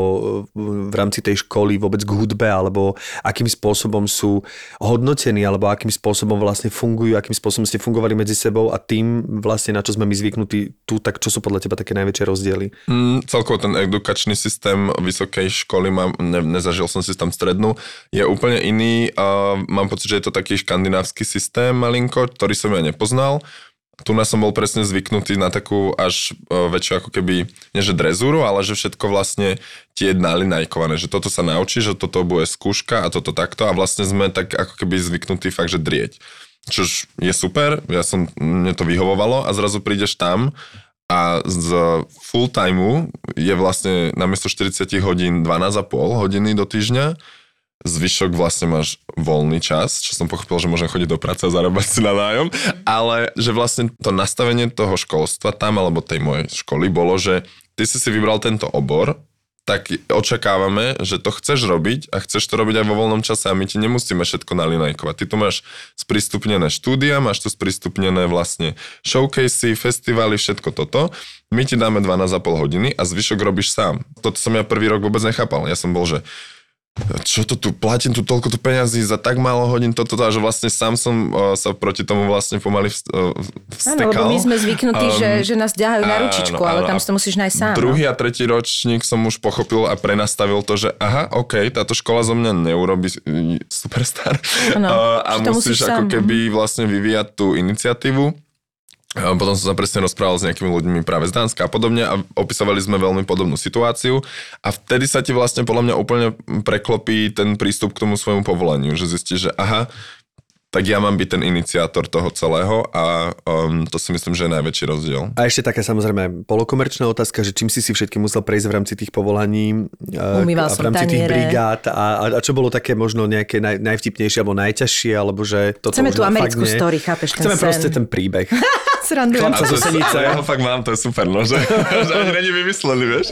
v rámci tej školy vôbec k hudbe alebo akým spôsobom sú hodnotení alebo akým spôsobom vlastne fungujú, akým spôsobom ste fungovali medzi sebou a tým vlastne na čo sme my zvyknutí tu, tak čo sú podľa teba také najväčšie rozdiely? Mm, celkovo ten edukačný systém vysokej školy, mám, ne, nezažil som si tam strednú, je úplne iný a mám pocit, že je to taký škandinávsky systém malinko, ktorý som ja nepoznal. Tu nás som bol presne zvyknutý na takú až e, väčšiu ako keby, nie že drezúru, ale že všetko vlastne tie nalinajkované, že toto sa naučí, že toto bude skúška a toto takto a vlastne sme tak ako keby zvyknutí fakt, že drieť. Čož je super, ja som, mne to vyhovovalo a zrazu prídeš tam a z full timeu je vlastne namiesto 40 hodín 12,5 hodiny do týždňa zvyšok vlastne máš voľný čas, čo som pochopil, že môžem chodiť do práce a zarábať si na nájom, ale že vlastne to nastavenie toho školstva tam, alebo tej mojej školy bolo, že ty si si vybral tento obor, tak očakávame, že to chceš robiť a chceš to robiť aj vo voľnom čase a my ti nemusíme všetko nalinajkovať. Ty tu máš sprístupnené štúdia, máš tu sprístupnené vlastne showcasey, festivaly, všetko toto. My ti dáme 12,5 hodiny a zvyšok robíš sám. Toto som ja prvý rok vôbec nechápal. Ja som bol, že čo to tu, platím tu toľko tu peňazí za tak málo hodín, toto, to, že vlastne sám som uh, sa proti tomu vlastne pomaly vstekal. Áno, lebo my sme zvyknutí, um, že, že nás ďahajú na ručičku, áno, ale tam si to musíš nájsť sám. Druhý no? a tretí ročník som už pochopil a prenastavil to, že aha, OK, táto škola zo mňa neurobi superstar. Ano, uh, a musíš ako sám. keby vlastne vyvíjať tú iniciatívu potom som sa presne rozprával s nejakými ľuďmi práve z Dánska a podobne a opisovali sme veľmi podobnú situáciu a vtedy sa ti vlastne podľa mňa úplne preklopí ten prístup k tomu svojmu povoleniu, že zistíš, že aha, tak ja mám byť ten iniciátor toho celého a um, to si myslím, že je najväčší rozdiel. A ešte taká samozrejme polokomerčná otázka, že čím si si všetky musel prejsť v rámci tých povolaní Umýval a v rámci tých brigád a, a čo bolo také možno nejaké naj, najvtipnejšie alebo najťažšie, alebo že toto Chceme tú americkú story, chápeš ten Chceme sen. proste ten príbeh. Srandujem. Chlapca zo Senice. Ja ho fakt mám, to je super, no, že, že ani není vymysleli, vieš.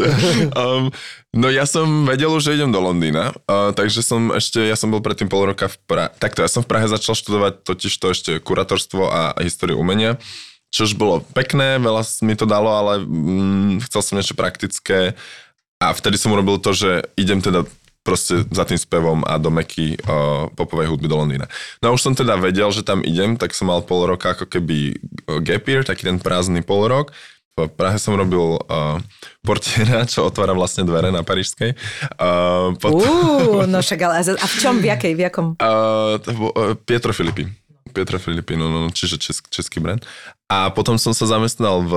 Um, no ja som vedel už, že idem do Londýna, uh, takže som ešte, ja som bol predtým pol roka v Prahe, takto, ja som v Prahe začal študovať totiž to ešte kuratorstvo a históriu umenia, čož bolo pekné, veľa mi to dalo, ale mm, chcel som niečo praktické a vtedy som urobil to, že idem teda proste za tým spevom a do meky uh, popovej hudby do Londýna. No a už som teda vedel, že tam idem, tak som mal pol roka ako keby gap year, taký ten prázdny pol rok. V Prahe som robil uh, portiera, čo otvára vlastne dvere na Parížskej. Uh, potom... Uh, no však ale a v čom, v jakej, v jakom? Uh, uh, Pietro Filipín. Pietro Filipín, no, no, čiže česk, český brand. A potom som sa zamestnal v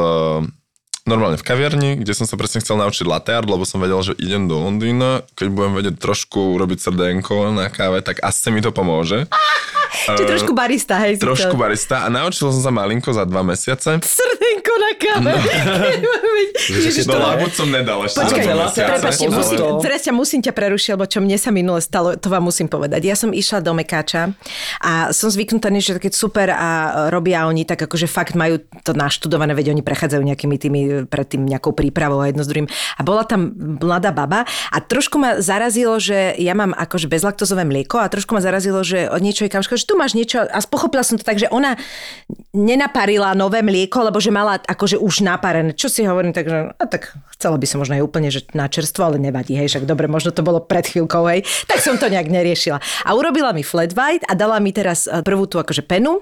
normálne v kaviarni, kde som sa presne chcel naučiť latte art, lebo som vedel, že idem do Londýna. Keď budem vedieť trošku robiť srdenko na káve, tak asi mi to pomôže. Čiže trošku barista, hej. Trošku barista a naučil som sa malinko za dva mesiace. Srdenko na káve. No. No, som nedal ešte Počkaj, za dva mesiace. musím, teraz ťa musím ťa prerušiť, lebo čo mne sa minule stalo, to vám musím povedať. Ja som išla do Mekáča a som zvyknutá, že keď super a robia oni, tak akože fakt majú to naštudované, veď oni prechádzajú nejakými tými predtým nejakou prípravou a jedno s druhým. A bola tam mladá baba a trošku ma zarazilo, že ja mám akože bezlaktozové mlieko a trošku ma zarazilo, že od niečo je kamško, že tu máš niečo a pochopila som to tak, že ona nenaparila nové mlieko, lebo že mala akože už naparené. Čo si hovorím, takže a tak chcela by som možno aj úplne, že na čerstvo, ale nevadí, hej, však dobre, možno to bolo pred chvíľkou, hej, tak som to nejak neriešila. A urobila mi flat white a dala mi teraz eh, prvú tú akože penu,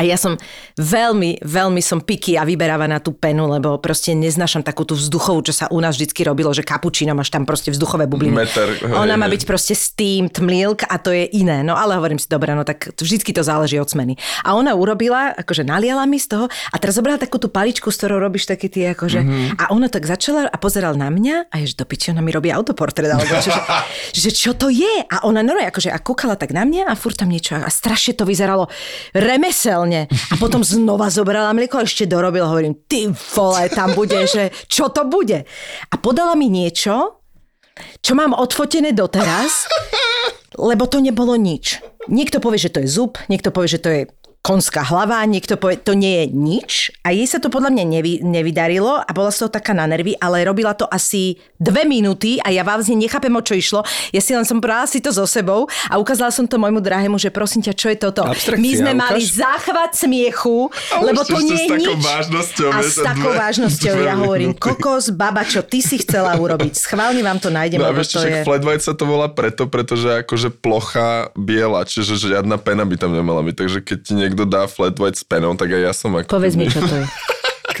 a ja som veľmi, veľmi som piky a vyberáva na tú penu, lebo proste neznášam takú tú vzduchovú, čo sa u nás vždycky robilo, že kapučíno máš tam proste vzduchové bubliny. Meter, hej, Ona má byť proste steamed milk a to je iné. No ale hovorím si, dobre, no tak vždycky to záleží od smeny. A ona urobila, akože naliala mi z toho a teraz zobrala takú tú paličku, s ktorou robíš také tie akože... Mm-hmm. A ona tak začala a pozeral na mňa a je, že do piči, ona mi robí autoportrét, alebo čo, že, že, čo to je? A ona normálne akože a kúkala tak na mňa a furt tam niečo a strašne to vyzeralo remeselne. A potom znova zobrala mlieko a ešte dorobil, hovorím, ty vole, tam bude, že čo to bude? A podala mi niečo, čo mám odfotené doteraz, lebo to nebolo nič. Niekto povie, že to je zub, niekto povie, že to je konská hlava, niekto povie, to nie je nič a jej sa to podľa mňa nevy, nevydarilo a bola z toho taká na nervy, ale robila to asi dve minúty a ja vlastne nechápem, o čo išlo. Ja si len som brala si to so sebou a ukázala som to môjmu drahému, že prosím ťa, čo je toto? Abstrakcia, My sme mali ukáž. záchvat smiechu, A lebo to s nie je takou nič. vážnosťou, a s takou dve- vážnosťou dve ja hovorím, minúty. kokos, baba, čo ty si chcela urobiť? Schválne vám to nájdem, No a vieš, je... flat white sa to volá preto, pretože akože plocha biela, čiže žiadna pena by tam nemala byť. Takže keď ti niekto dá flat white s penou, tak aj ja som ako... Povedz mi, čo to je.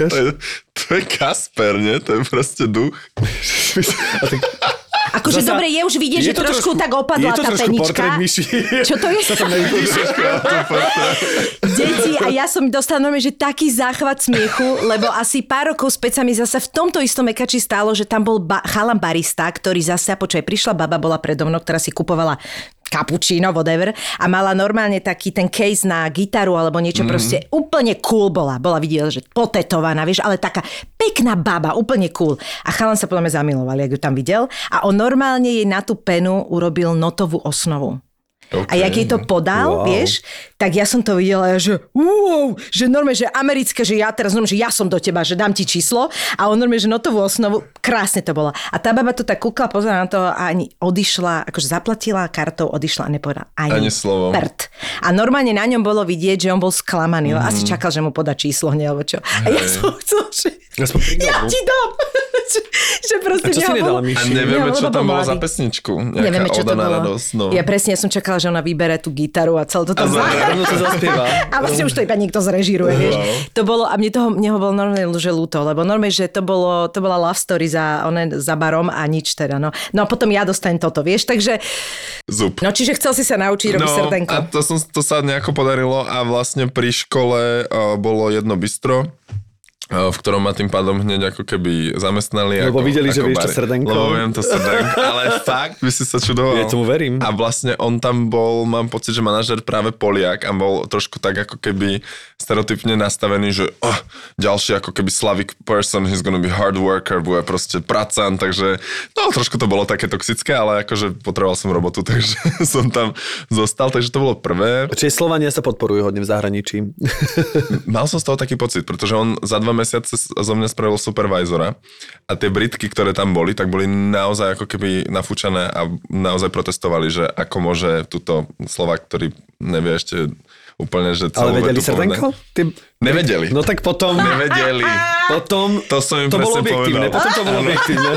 To je, to je Kasper, nie? To je proste duch. Akože dobre, je už vidieť, že to trošku, trošku- tak opadla je to tá penička. Čo to je? Deti a ja som dostala normálne, že taký záchvat smiechu, lebo asi pár rokov späť sa mi zase v tomto istom mekači stalo, že tam bol ba- chalan barista, ktorý zase, a počkaj, prišla baba, bola predo mnou, ktorá si kupovala cappuccino, whatever, a mala normálne taký ten case na gitaru alebo niečo, mm-hmm. proste úplne cool bola. Bola vidieť, že potetovaná, vieš, ale taká pekná baba, úplne cool. A chalan sa podľa mňa zamiloval, jak ju tam videl. A on normálne jej na tú penu urobil notovú osnovu. A jak jej to podal, wow. Vieš, tak ja som to videla, že wow, že normálne, že americké, že ja teraz normálne, že ja som do teba, že dám ti číslo a on normálne, že notovú osnovu, krásne to bolo. A tá baba to tak kúkla, pozerala na to a ani odišla, akože zaplatila kartou, odišla a nepovedala ani, Ani slovo. prd. A normálne na ňom bolo vidieť, že on bol sklamaný, mm. asi čakal, že mu podá číslo, nie, alebo čo. A ja som chcel, že ja ti dám. že, že proste A čo si nedala? A nevieme, čo tam bol bolo za pesničku. Nejaká Nevieme, čo to bolo. radosť. No. Ja presne, ja som čakala, že ona vybere tú gitaru a celé toto za- to zaspieva. A vlastne už to iba niekto zrežíruje, vieš. Wow. To bolo, a mne toho, mne ho bolo normálne že ľúto, lebo normálne, že to, bolo, to bola love story za, one, za barom a nič teda, no. No a potom ja dostanem toto, vieš, takže, Zub. no čiže chcel si sa naučiť robiť srdenko. a to, som, to sa nejako podarilo a vlastne pri škole uh, bolo jedno bistro v ktorom ma tým pádom hneď ako keby zamestnali. Lebo ako, videli, ako že vieš bari. srdenko. Lebo viem to srdenko, ale fakt by si sa čudoval. Ja tomu verím. A vlastne on tam bol, mám pocit, že manažer práve Poliak a bol trošku tak ako keby stereotypne nastavený, že oh, ďalší ako keby Slavic person, he's gonna be hard worker, bude proste pracan, takže no trošku to bolo také toxické, ale akože potreboval som robotu, takže som tam zostal, takže to bolo prvé. Čiže Slovania sa podporujú hodne v zahraničí. Mal som z toho taký pocit, pretože on za dva mesiace zo mňa spravil supervisora a tie Britky, ktoré tam boli, tak boli naozaj ako keby nafúčané a naozaj protestovali, že ako môže túto Slovak, ktorý nevie ešte úplne, že celú Ale vedeli povedať. Ty... Nevedeli. No tak potom... Nevedeli. Potom To som im to bolo objektívne. povedal. Potom to bolo objektívne.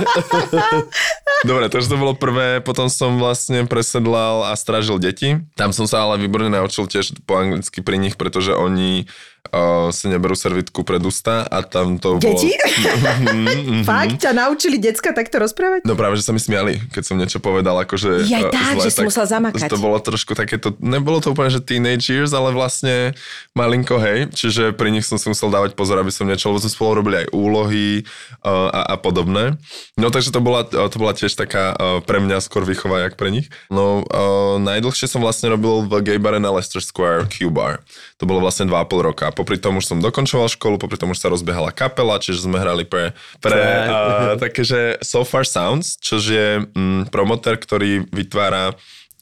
Dobre, takže to bolo prvé, potom som vlastne presedlal a strážil deti. Tam som sa ale výborne naučil tiež po anglicky pri nich, pretože oni uh, si neberú servitku pred ústa a tam to Deti? bolo... Fakt? Ťa naučili decka takto rozprávať? No práve, že sa mi smiali, keď som niečo povedal, akože... Jaj, eh, tak, že si musel zamakať. To bolo trošku takéto, nebolo to úplne, že teenage years, ale vlastne malinko, hej, čiže pri nich som si musel dávať pozor, aby som niečo, lebo sme spolu robili aj úlohy uh, a, a podobné. No takže to bola, eh, to bola tiež taká uh, pre mňa skôr výchova, jak pre nich. No uh, najdlhšie som vlastne robil v gay bare na Leicester Square Q-Bar. To bolo vlastne 2,5 roka. Popri tom už som dokončoval školu, popri tom už sa rozbiehala kapela, čiže sme hrali pre, pre uh, také, že So Far Sounds, čo je mm, promotér, ktorý vytvára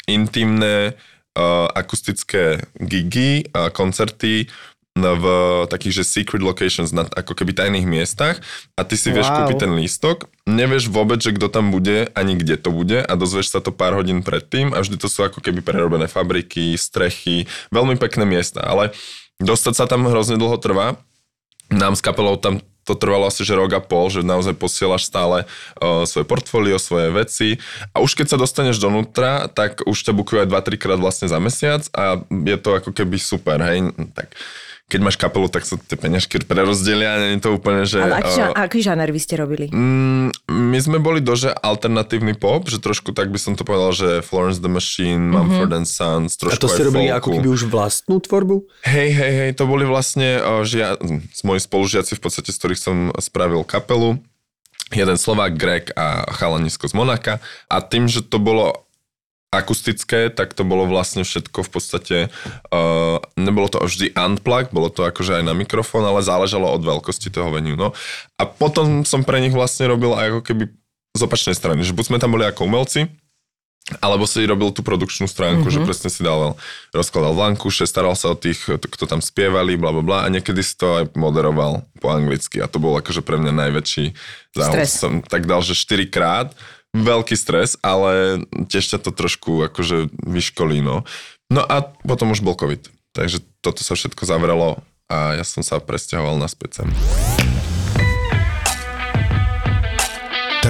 intimné uh, akustické gigy, uh, koncerty v takých, že secret locations, na ako keby tajných miestach a ty si vieš Wow. kúpiť ten lístok, nevieš vôbec, že kto tam bude, ani kde to bude a dozvieš sa to pár hodín predtým a vždy to sú ako keby prerobené fabriky, strechy, veľmi pekné miesta, ale dostať sa tam hrozne dlho trvá. Nám s kapelou tam to trvalo asi že rok a pol, že naozaj posielaš stále uh, svoje portfólio, svoje veci a už keď sa dostaneš donútra, tak už ťa bukujú aj 2-3 krát vlastne za mesiac a je to ako keby super, hej, tak keď máš kapelu, tak sa tie peňažky prerozdelia, nie je to úplne, že... Ale aký, uh, aký žáner vy ste robili? Mm, my sme boli dože alternatívny pop, že trošku tak by som to povedal, že Florence the Machine, Mumford and Sons, A trošku to ste robili folku. ako keby už vlastnú tvorbu? Hej, hej, hej, to boli vlastne uh, žia- z moji spolužiaci v podstate, z ktorých som spravil kapelu. Jeden Slovák, Grek a chalanisko z Monaka. A tým, že to bolo akustické, tak to bolo vlastne všetko v podstate, uh, nebolo to vždy unplug, bolo to akože aj na mikrofón, ale záležalo od veľkosti toho venue. No. A potom som pre nich vlastne robil aj ako keby z opačnej strany, že buď sme tam boli ako umelci, alebo si robil tú produkčnú stránku, mm-hmm. že presne si dal, rozkladal vankuše, staral sa o tých, kto tam spievali, bla bla bla a niekedy si to aj moderoval po anglicky a to bol akože pre mňa najväčší záhod. Som tak dal, že 4 krát, veľký stres, ale tiež ťa to trošku akože vyškolí, no. No a potom už bol COVID, takže toto sa všetko zavrelo a ja som sa presťahoval naspäť sem.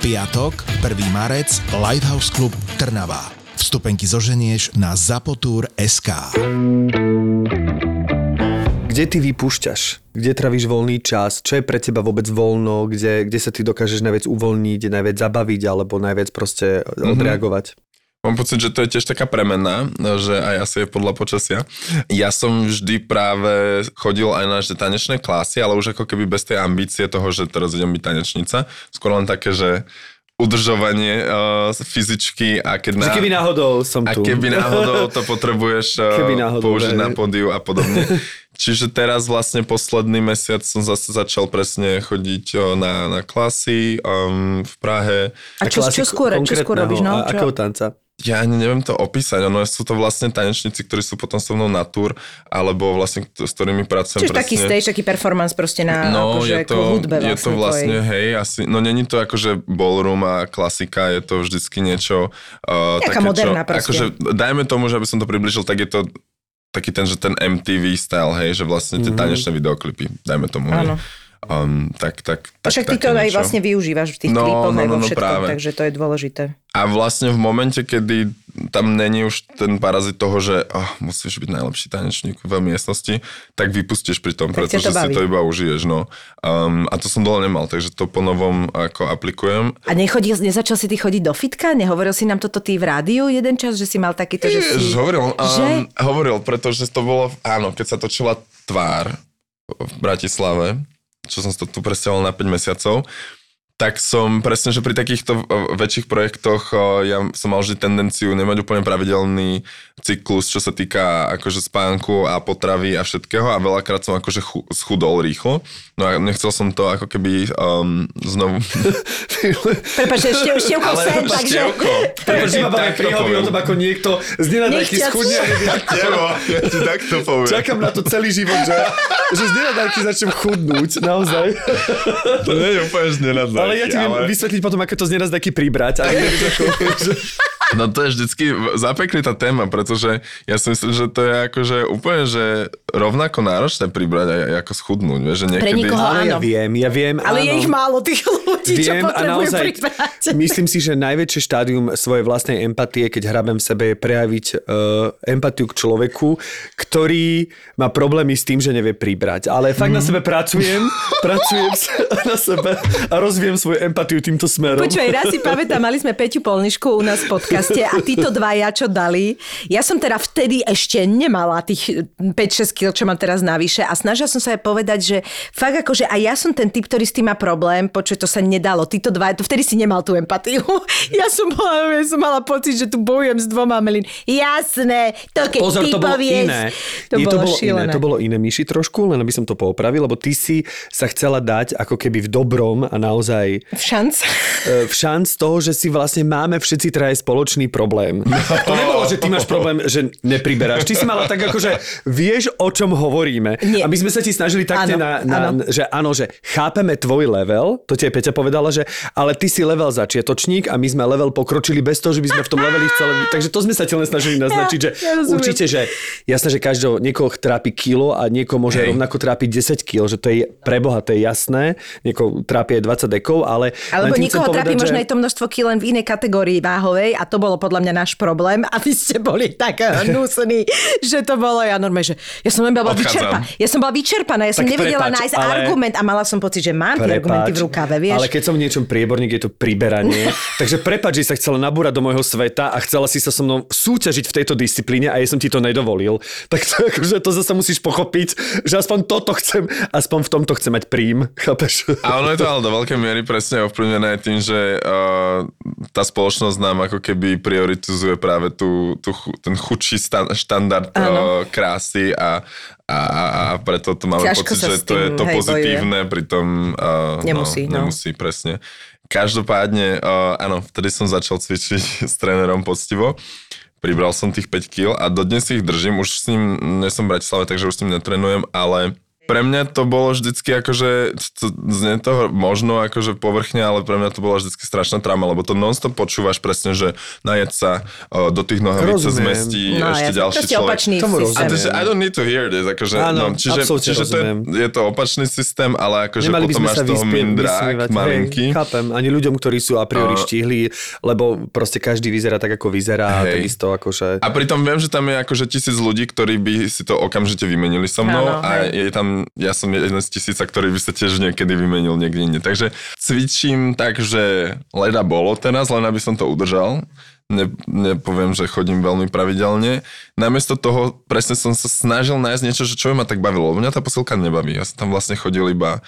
Piatok, 1. marec, Lighthouse Club Trnava. Vstupenky zoženieš na zapotur.sk. Kde ty vypúšťaš? Kde travíš voľný čas? Čo je pre teba vôbec voľno? Kde, kde sa ty dokážeš najviac uvoľniť, najviac zabaviť alebo najviac proste odreagovať? Mám pocit, že to je tiež taká premena, že aj asi je podľa počasia. Ja som vždy práve chodil aj na že tanečné klasy, ale už ako keby bez tej ambície toho, že teraz idem byť tanečnica. Skôr len také, že udržovanie uh, fyzičky a keď Že keby náhodou som a tu. keby náhodou to potrebuješ uh, Keby náhodou, použiť hej. na pódiu a podobne. Čiže teraz vlastne posledný mesiac som zase začal presne chodiť uh, na, na klasy um, v Prahe. A čo, čo skôr, čo skôr robíš? No? A, Čo? akého tanca? Ja ani neviem to opísať, ono sú to vlastne tanečníci, ktorí sú potom so mnou na tour, alebo vlastne s ktorými pracujem Čiže taký stage, taký performance proste na No, akože, je to, hudbe vlastne je to vlastne, tvojej. hej, asi, no není to akože ballroom a klasika, je to vždycky niečo... Uh, Nejaká moderná čo, proste. Akože, dajme tomu, že aby som to približil, tak je to taký ten, že ten MTV style, hej, že vlastne tie Mhm. tanečné videoklipy, dajme tomu, hej. Um, tak, tak, tak, Však ty to aj vlastne využívaš v tých No, klipoch no, no, no, všetkom, práve. takže to je dôležité. A vlastne v momente, kedy tam není už ten parazit toho, že oh, musíš byť najlepší tanečník v miestnosti, tak vypustíš pri tom, Tak pretože to si to iba užiješ. No. Um, a to som dole nemal, takže to po novom ako aplikujem. A nechodil, nezačal si ty chodiť do fitka? Nehovoril si nám toto ty v rádiu jeden čas, že si mal takýto, že si... Hovoril, Že? um, hovoril, pretože to bolo, áno, keď sa točila tvár v Bratislave, čo som sa tu presťahoval na 5 mesiacov, tak som presne, že pri takýchto uh, väčších projektoch uh, ja som mal vždy tendenciu nemať úplne pravidelný cyklus, čo sa týka akože spánku a potravy a všetkého a veľakrát som akože chu- schudol rýchlo. No a nechcel som to ako keby um, znovu... Prepač, ešte, ešte ukol sen, takže... Števko, ma ti máme príhody o tom, ako niekto z nenadajky schudne. Tebo, ja ti takto poviem. Čakám na to celý život, že, že z nenadajky začnem chudnúť, naozaj. To nie je úplne z nenadajky, Ale ja ti viem vysvetliť potom, ako to z nenadajky pribrať. Ale. No to je vždycky zapeklitá téma, pretože ja si myslím, že to je akože úplne, že rovnako náročné pribrať aj ako schudnúť, vieš, že niekedy... nikoho Áno, ja viem, ja viem. Ale je áno. ich málo tých ľudí, čo Viem a potrebujú naozaj pribrať. myslím si, že najväčšie štádium svojej vlastnej empatie, keď hrabem v sebe, je prejaviť uh, empatiu k človeku, ktorý má problémy s tým, že nevie pribrať. Ale fakt na sebe pracujem, pracujem sa na sebe a rozvíjem svoju empatiu týmto smerom. Počúvaj, raz si pamätám, mali sme Peťu Polnišku u nás v podcaste a títo dvaja, čo dali. Ja som teda vtedy ešte nemala tých 5-6 kg, čo mám teraz navyše a snažila som sa aj povedať, že fakt akože aj ja som ten typ, ktorý s tým má problém, počuj, to sa nedalo. Títo dva, to vtedy si nemal tú empatiu. Ja som, bola, ja som mala pocit, že tu bojujem s dvoma melín. Jasné, to keď Pozor, ty to bolo povieš, iné. To Nie, bolo, to bolo šílené. iné. To bolo iné, Myši, trošku, len aby som to poopravil, lebo ty si sa chcela dať ako keby v dobrom a naozaj V šanc. e, v šanc toho, že si vlastne máme všetci traje spoločný problém. To nebolo, že ty máš problém, že nepriberáš. Ty si mala tak ako, že vieš, o čom hovoríme. Nie. A my sme sa ti snažili takne Áno, na, na áno. že áno, že chápeme tvoj level, to ti aj Peťa povedala, že ale ty si level začiatočník a my sme level pokročili bez toho, že by sme v tom leveli chceli. Takže to sme sa ti len snažili naznačiť, že ja určite, že jasné, že každého, niekoho trápi kilo a niekoho môže Hej. rovnako trápiť 10 kg, že to je preboha, to je jasné. Niekoho trápi aj 20 dekov, ale... Alebo niekoho trápi povedať, možno že- aj to množstvo kil len v inej kategórii váhovej a to bolo podľa mňa náš problém a vy ste boli tak hnusní, že to bolo ja normálne, že ja som len bola vyčerpaná. Ja som bola vyčerpaná, ja som Tak nevedela prepáč, nájsť ale- argument a mala som pocit, že mám tie argumenty v rukave, vieš. Ale keď som v niečom prieborník, je to priberanie. Takže prepač, že sa chcela nabúrať do môjho sveta a chcela si sa so mnou súťažiť v tejto disciplíne a ja som ti to nedovolil. Tak to, akože to zase musíš pochopiť, že aspoň toto chcem, aspoň v tomto chcem mať príjm. Chápeš? A ono je to ale do veľkej miery presne ovplyvnené tým, že uh, tá spoločnosť nám ako keby prioritizuje práve tú, tú, ten chudší stan, štandard uh, krásy a, a, a preto to máme Ťažko pocit, že s to je tým, to hej, pozitívne, pritom uh, Nemusí, no. no, nemusí, presne. Každopádne, uh, áno, vtedy som začal cvičiť s trénerom poctivo. Pribral som tých 5 kg a dodnes ich držím. Už s ním, nie som v Bratislave, takže už s ním netrenujem, ale pre mňa to bolo vždycky akože, to, znie to možno akože povrchne, ale pre mňa to bola vždycky strašná trauma, lebo to non-stop počúvaš presne, že najed sa, o, do tých nohavíc sa zmestí No, ešte jasne, ďalší človek. opačný systém. A to, že I don't need to hear this, akože, Áno, no, čiže, čiže to je, je to opačný systém, ale akože Nemali potom máš toho mindrák malinký. Hej, chápem, ani ľuďom, ktorí sú a priori A- štihli, lebo proste každý vyzerá tak, ako vyzerá a Hej. takisto akože... A pritom viem, že tam je akože tisíc ľudí, ktorí by si to okamžite vymenili so mnou Áno, a hej. je tam, ja som jeden z tisíca, ktorý by sa tiež niekedy vymenil niekde inde. Takže cvičím tak, že leda bolo teraz, len aby som to udržal. Ne, nepoviem, že chodím veľmi pravidelne. Namiesto toho presne som sa snažil nájsť niečo, že čo by ma tak bavilo. Mňa tá posilka nebaví. Ja som tam vlastne chodil iba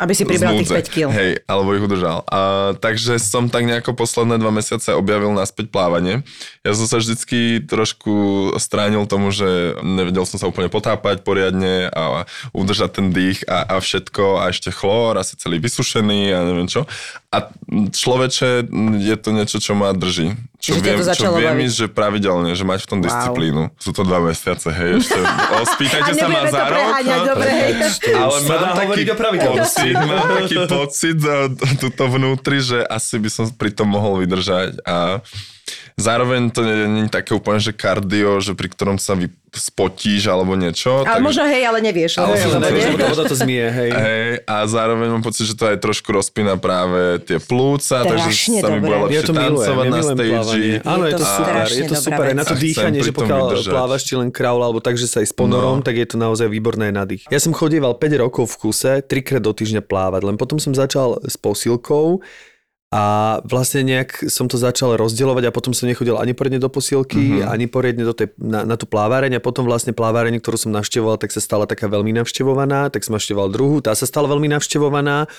Aby si pribral tých núdze. 5 kg. Hej, alebo ich udržal. A, takže som tak nejako posledné dva mesiace objavil naspäť plávanie. Ja som sa vždycky trošku stránil tomu, že nevedel som sa úplne potápať poriadne a udržať ten dých a, a všetko a ešte chlór, asi celý vysušený a neviem čo. A človeče, je to niečo, čo ma drží. Čo Že viem, to čo viem ísť, že pravidelne, že mať v tom Wow. disciplínu. Sú to dva mesiace, hej, ešte. O, spýtajte A sa ma za rok. preháňať, dobre, hej. Ale mám taký hovoriť pocit, mám taký pocit eh, tuto vnútri, že asi by som pri tom mohol vydržať a zároveň to nie nie je také úplne, že kardio, že pri ktorom sa vy spotíš alebo niečo. Ale tak- možno hej, ale nevieš. Ale možno v nevieš. Voda, to zmie, hej. Hej, a zároveň mám pocit, že to aj trošku rozpína práve tie plúca, takže sa mi bude Ja lepšie to milujem, tancovať ja na stage. plávanie. Áno, je to to super, je to super. vec. Na to A dýchanie, že pokiaľ vydržať. plávaš či len kraul, alebo tak, že sa aj s ponorom, No. tak je to naozaj výborné na dých. Ja som chodieval 5 rokov v kuse, trikrát do týždňa plávať, len potom som začal s posilkou a vlastne nejak som to začal rozdielovať a potom som nechodil ani poriadne do posilky, mm-hmm. ani poriadne do tej, na, na tú plávareň. A potom vlastne plávareň, ktorú som navštevoval, tak sa stala taká veľmi navštevovaná, tak som navštevoval druhú, tá sa stala veľmi navštevovaná,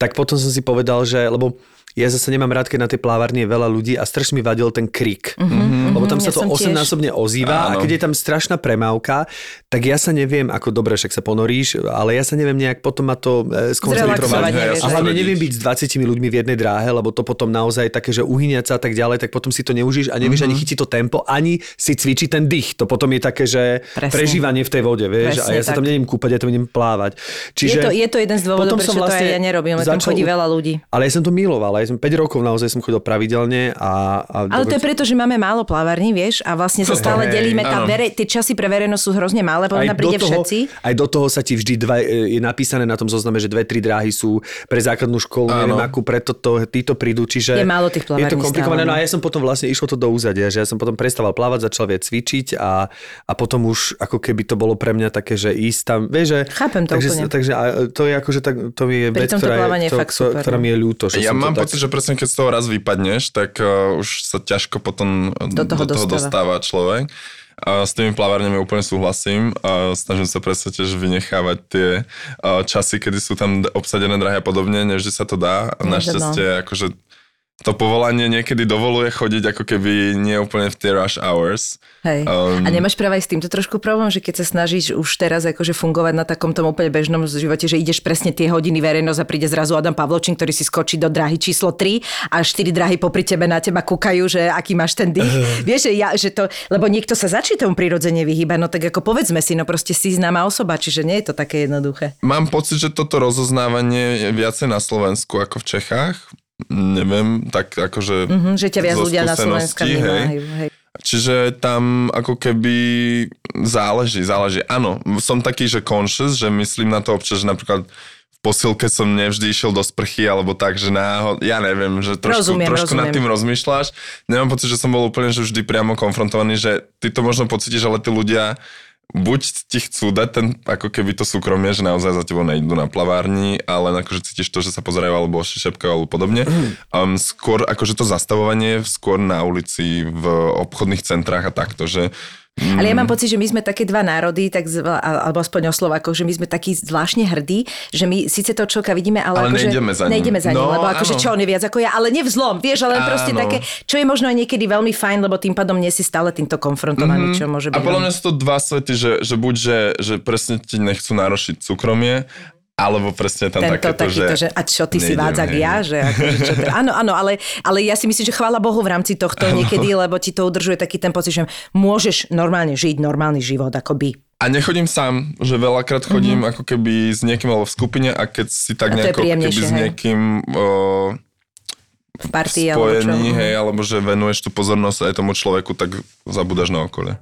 tak potom som si povedal, že, lebo ja zase nemám rád, keď na tej plávárni je veľa ľudí a strašne mi vadil ten krik. Mm-hmm, lebo tam sa ja to som tiež. osemnásobne ozýva a Áno. keď je tam strašná premávka, tak ja sa neviem, ako dobre, však sa ponoríš, ale ja sa neviem nejak potom ma to e, skoncentrovať. Nevieš. A hlavne neviem byť s 20 ľuďmi v jednej dráhe, lebo to potom naozaj také, že uhyniať sa a tak ďalej, tak potom si to neužíš a nevieš mm-hmm. ani chytiť to tempo, ani si cvičiť ten dých. To potom je také, že Presne. prežívanie v tej vode, vieš, Presne a ja sa tam neviem kúpať, ja tam idem plávať. Je to, je to jeden z dôvodov, prečo som to vlastne aj ja nerobím, lebo tam chodí veľa ľudí. Ale ja som to miloval, som 5 rokov naozaj som chodil pravidelne a... a Ale to je preto, že máme málo plávární, vieš, a vlastne sa stále Hej, delíme, tá áno. vere, tie časy pre verejnosť sú hrozne malé, podľa mňa príde toho, všetci. aj do toho sa ti vždy dva, e, je napísané na tom zozname, že dve, tri dráhy sú pre základnú školu, Áno. neviem akú, preto to, títo prídu, čiže Je málo tých je to plavární komplikované. stále, No no. a ja som potom vlastne išlo to do úzadia, že ja som potom prestával plávať, začal viac cvičiť a, a potom už ako keby to bolo pre mňa také, že ísť tam, vieš, že... Chápem to takže, úplne. Takže a to je akože tak, to je Pri vec, ktorá, plávanie je, to, fakt super, ktorá no. mi je ľúto. Že Ja som mám to pocit, že presne keď z toho raz vypadneš, tak uh, už sa ťažko potom Do toho dostáva. dostáva človek. S tými plavárňami úplne súhlasím. Snažím sa presne tiež vynechávať tie uh, časy, kedy sú tam obsadené drahy a podobne, nevždy sa to dá. A no. našťastie akože to povolanie niekedy dovoluje chodiť ako keby nie úplne v tie rush hours. Hej. Um, a nemáš práve aj s týmto trošku problém, že keď sa snažíš už teraz akože fungovať na takom tom úplne bežnom živote, že ideš presne tie hodiny verejnosť a príde zrazu Adam Pavločín, ktorý si skočí do dráhy číslo 3 a 4 dráhy popri tebe na teba kúkajú, že aký máš ten dých. Vieš, že, ja, že to, lebo niekto sa začí tomu prirodzene vyhýba, no tak ako povedzme si, no proste si známa osoba, čiže nie je to také jednoduché. Mám pocit, že toto rozoznávanie je viacej na Slovensku ako v Čechách. Neviem, tak akože... Mhm, že ťa viac ľudia na Slovensku vnímajú. Hej. Čiže tam ako keby záleží, záleží. Áno, som taký, že conscious, že myslím na to občas, že napríklad v posilke som nevždy išiel do sprchy, alebo tak, že náhod, ja neviem, že trošku, Rozumiem, trošku nad rozumiem. tým rozmýšľaš. Nemám pocit, že som bol úplne že vždy priamo konfrontovaný, že ty to možno pocítiš, ale tí ľudia buď ti chcú dať ten, ako keby to súkromie, že naozaj za tebou nejdu na plavárni, ale akože cítiš to, že sa pozerajú alebo šepkajú alebo podobne. Um, skôr akože to zastavovanie skôr na ulici, v obchodných centrách a takto, že Ale ja mám pocit, že my sme také dva národy, tak zvla, alebo aspoň o Slovákoch, že my sme takí zvláštne hrdí, že my síce to človeka vidíme, ale, Ale akože, nejdeme za ním. nejdeme za ním, No, lebo akože čo on je viac ako ja, ale nevzlom, vieš, ale proste také, čo je možno aj niekedy veľmi fajn, lebo tým pádom nie si stále týmto konfrontovaný, čo môže byť. A podľa mňa veľmi- sú to dva svety, že, že buď, že, že presne ti nechcú narošiť súkromie, alebo presne tam tento takéto, takýto, že, že... a čo ty si nejdem, vádzak hej. ja, že akože, čo to, áno, áno, ale, ale ja si myslím, že chvála Bohu v rámci tohto niekedy, lebo ti to udržuje taký ten pocit, že môžeš normálne žiť normálny život, akoby. A nechodím sám, že veľakrát chodím mm-hmm. ako keby s niekým alebo v skupine a keď si tak Mhm. Nejako keby s niekým o, V partii alebo čo. hej, alebo že venuješ tú pozornosť aj tomu človeku, tak zabudáš na okolie.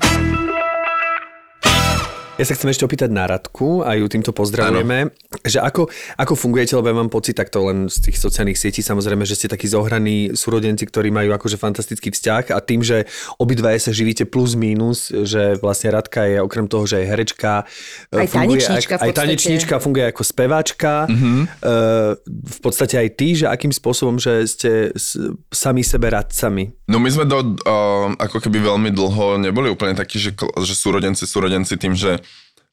Ja sa chcem ešte opýtať na Radku a ju týmto pozdravujeme, že ako, ako fungujete, lebo ja mám pocit takto len z tých sociálnych sietí, samozrejme, že ste takí zohraní súrodenci, ktorí majú akože fantastický vzťah a tým, že obidvaja sa živíte plus mínus, že vlastne Radka je okrem toho, že je herečka, Aj funguje tanečníčka aj podstate. tanečníčka, funguje ako speváčka, mm-hmm. v podstate aj ty, že akým spôsobom, že ste sami sebe radcami. No my sme do, uh, ako keby veľmi dlho neboli úplne takí, že, že súrodenci, súrodenci tým, že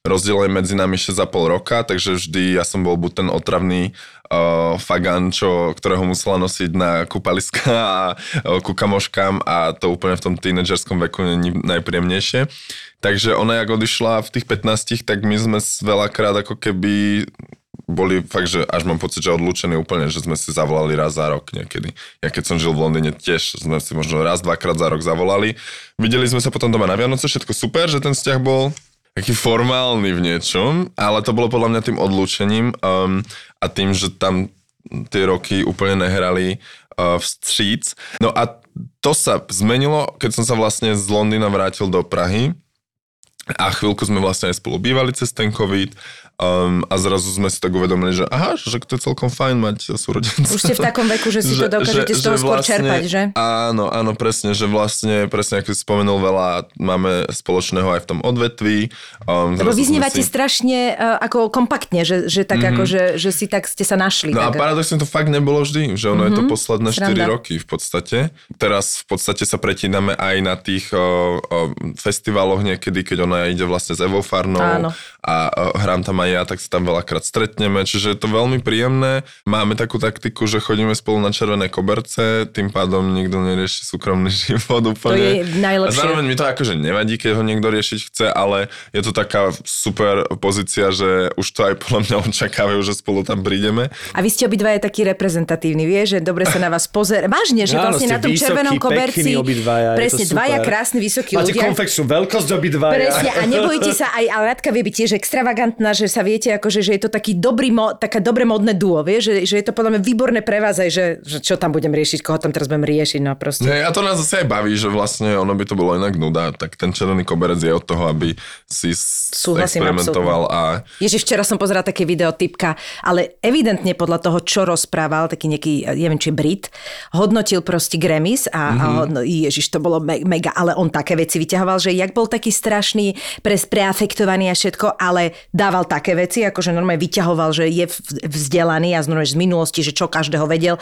rozdiel je medzi nami 6,5 roka, takže vždy ja som bol buď ten otravný uh, fagan, čo, ktorého musela nosiť na kúpaliska a uh, ku kamoškám a to úplne v tom tínedžerskom veku není najpríjemnejšie. Takže ona, jak odišla v tých 15, tak my sme veľakrát ako keby boli fakt, že až mám pocit, že odlúčení úplne, že sme si zavolali raz za rok niekedy. Ja keď som žil v Londýne tiež sme si možno raz, dvakrát za rok zavolali. Videli sme sa potom doma na Vianoce, všetko super, že ten vzťah bol taký formálny v niečom, ale to bolo podľa mňa tým odlúčením um, a tým, že tam tie roky úplne nehrali uh, vstříc. No a to sa zmenilo, keď som sa vlastne z Londýna vrátil do Prahy a chvíľku sme vlastne aj spolu bývali cez ten COVID Um, a zrazu sme si tak uvedomili, že aha, že to je celkom fajn mať súrodenca. Už ste v takom veku, že si že, to dokážete že, z toho skôr vlastne, čerpať, že? Áno, áno, presne, že vlastne, presne ako si spomenul, veľa máme spoločného aj v tom odvetví. Um, Lebo vyznievate si... strašne uh, ako kompaktne, že, že tak mm-hmm. ako, že, že si tak ste sa našli. No tak... a paradoxne to fakt nebolo vždy, že ono mm-hmm. je to mhm. posledné Sranda. 4 roky v podstate. Teraz v podstate sa pretíname aj na tých uh, uh, festivaloch niekedy, keď ona ide vlastne s Evo Farnou a hrám tam aj ja, tak sa tam veľakrát stretneme, čiže je to veľmi príjemné. Máme takú taktiku, že chodíme spolu na červené koberce, tým pádom nikto nerieši súkromný život úplne. To je najlepšie. A zároveň mi to akože nevadí, keď ho niekto riešiť chce, ale je to taká super pozícia, že už to aj podľa mňa očakávajú, že spolu tam prídeme. A vy ste obidvaja takí reprezentatívni, vieš, že dobre sa na vás pozera. Vážne, že Áno, vlastne na tom vysoký, červenom koberci. Obidvaja, presne, dvaja krásni, vysokí Máte ľudia. Máte veľkosť obidvaja. Presne, a nebojíte sa aj, ale Radka vie byť tiež extravagantná, že sa viete, akože, že je to taký dobrý, mo, taká dobre modné duo, vie? Že, že je to podľa mňa výborné pre vás aj, že, že čo tam budem riešiť, koho tam teraz budem riešiť, no proste. Nie, a to nás zase aj baví, že vlastne ono by to bolo inak nuda, tak ten červený koberec je od toho, aby si Súhlasím, experimentoval absolútne. a... Ježiš, včera som pozerala také video typka, ale evidentne podľa toho, čo rozprával, taký nejaký, neviem, či Brit, hodnotil proste Grammys a, mm-hmm. a mhm. hodno, ježiš, to bolo me, mega, ale on také veci vyťahoval, že jak bol taký strašný, pre, preafektovaný a všetko, ale dával také veci, akože normálne vyťahoval, že je vzdelaný a z minulosti, že čo každého vedel.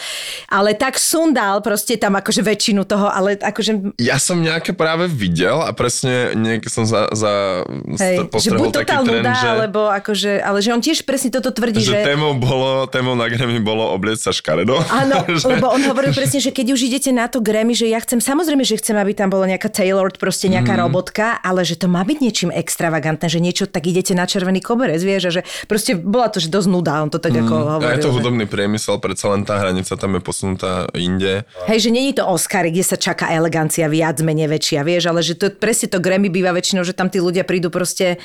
Ale tak sundal proste tam akože väčšinu toho, ale akože... Ja som nejaké práve videl a presne niekde som za, za Hej, že buď taký trend, nuda, že... alebo akože, ale že on tiež presne toto tvrdí, že... Že témou, bolo, témou na Grammy bolo oblieť sa škaredo. Áno, že... lebo on hovoril presne, že keď už idete na to Grammy, že ja chcem, samozrejme, že chcem, aby tam bola nejaká tailored, proste nejaká mm. robotka, ale že to má byť niečím extravagantné, že niečo tak idete na červený koberec, vieš, že proste bola to že dosť nuda, on to tak mm. ako hovoril. A je to hudobný že... priemysel, predsa len tá hranica tam je posunutá inde. Hej, že není to Oscar, kde sa čaká elegancia viac, menej väčšia, vieš, ale že to presne to Grammy býva väčšinou, že tam tí ľudia prídu proste,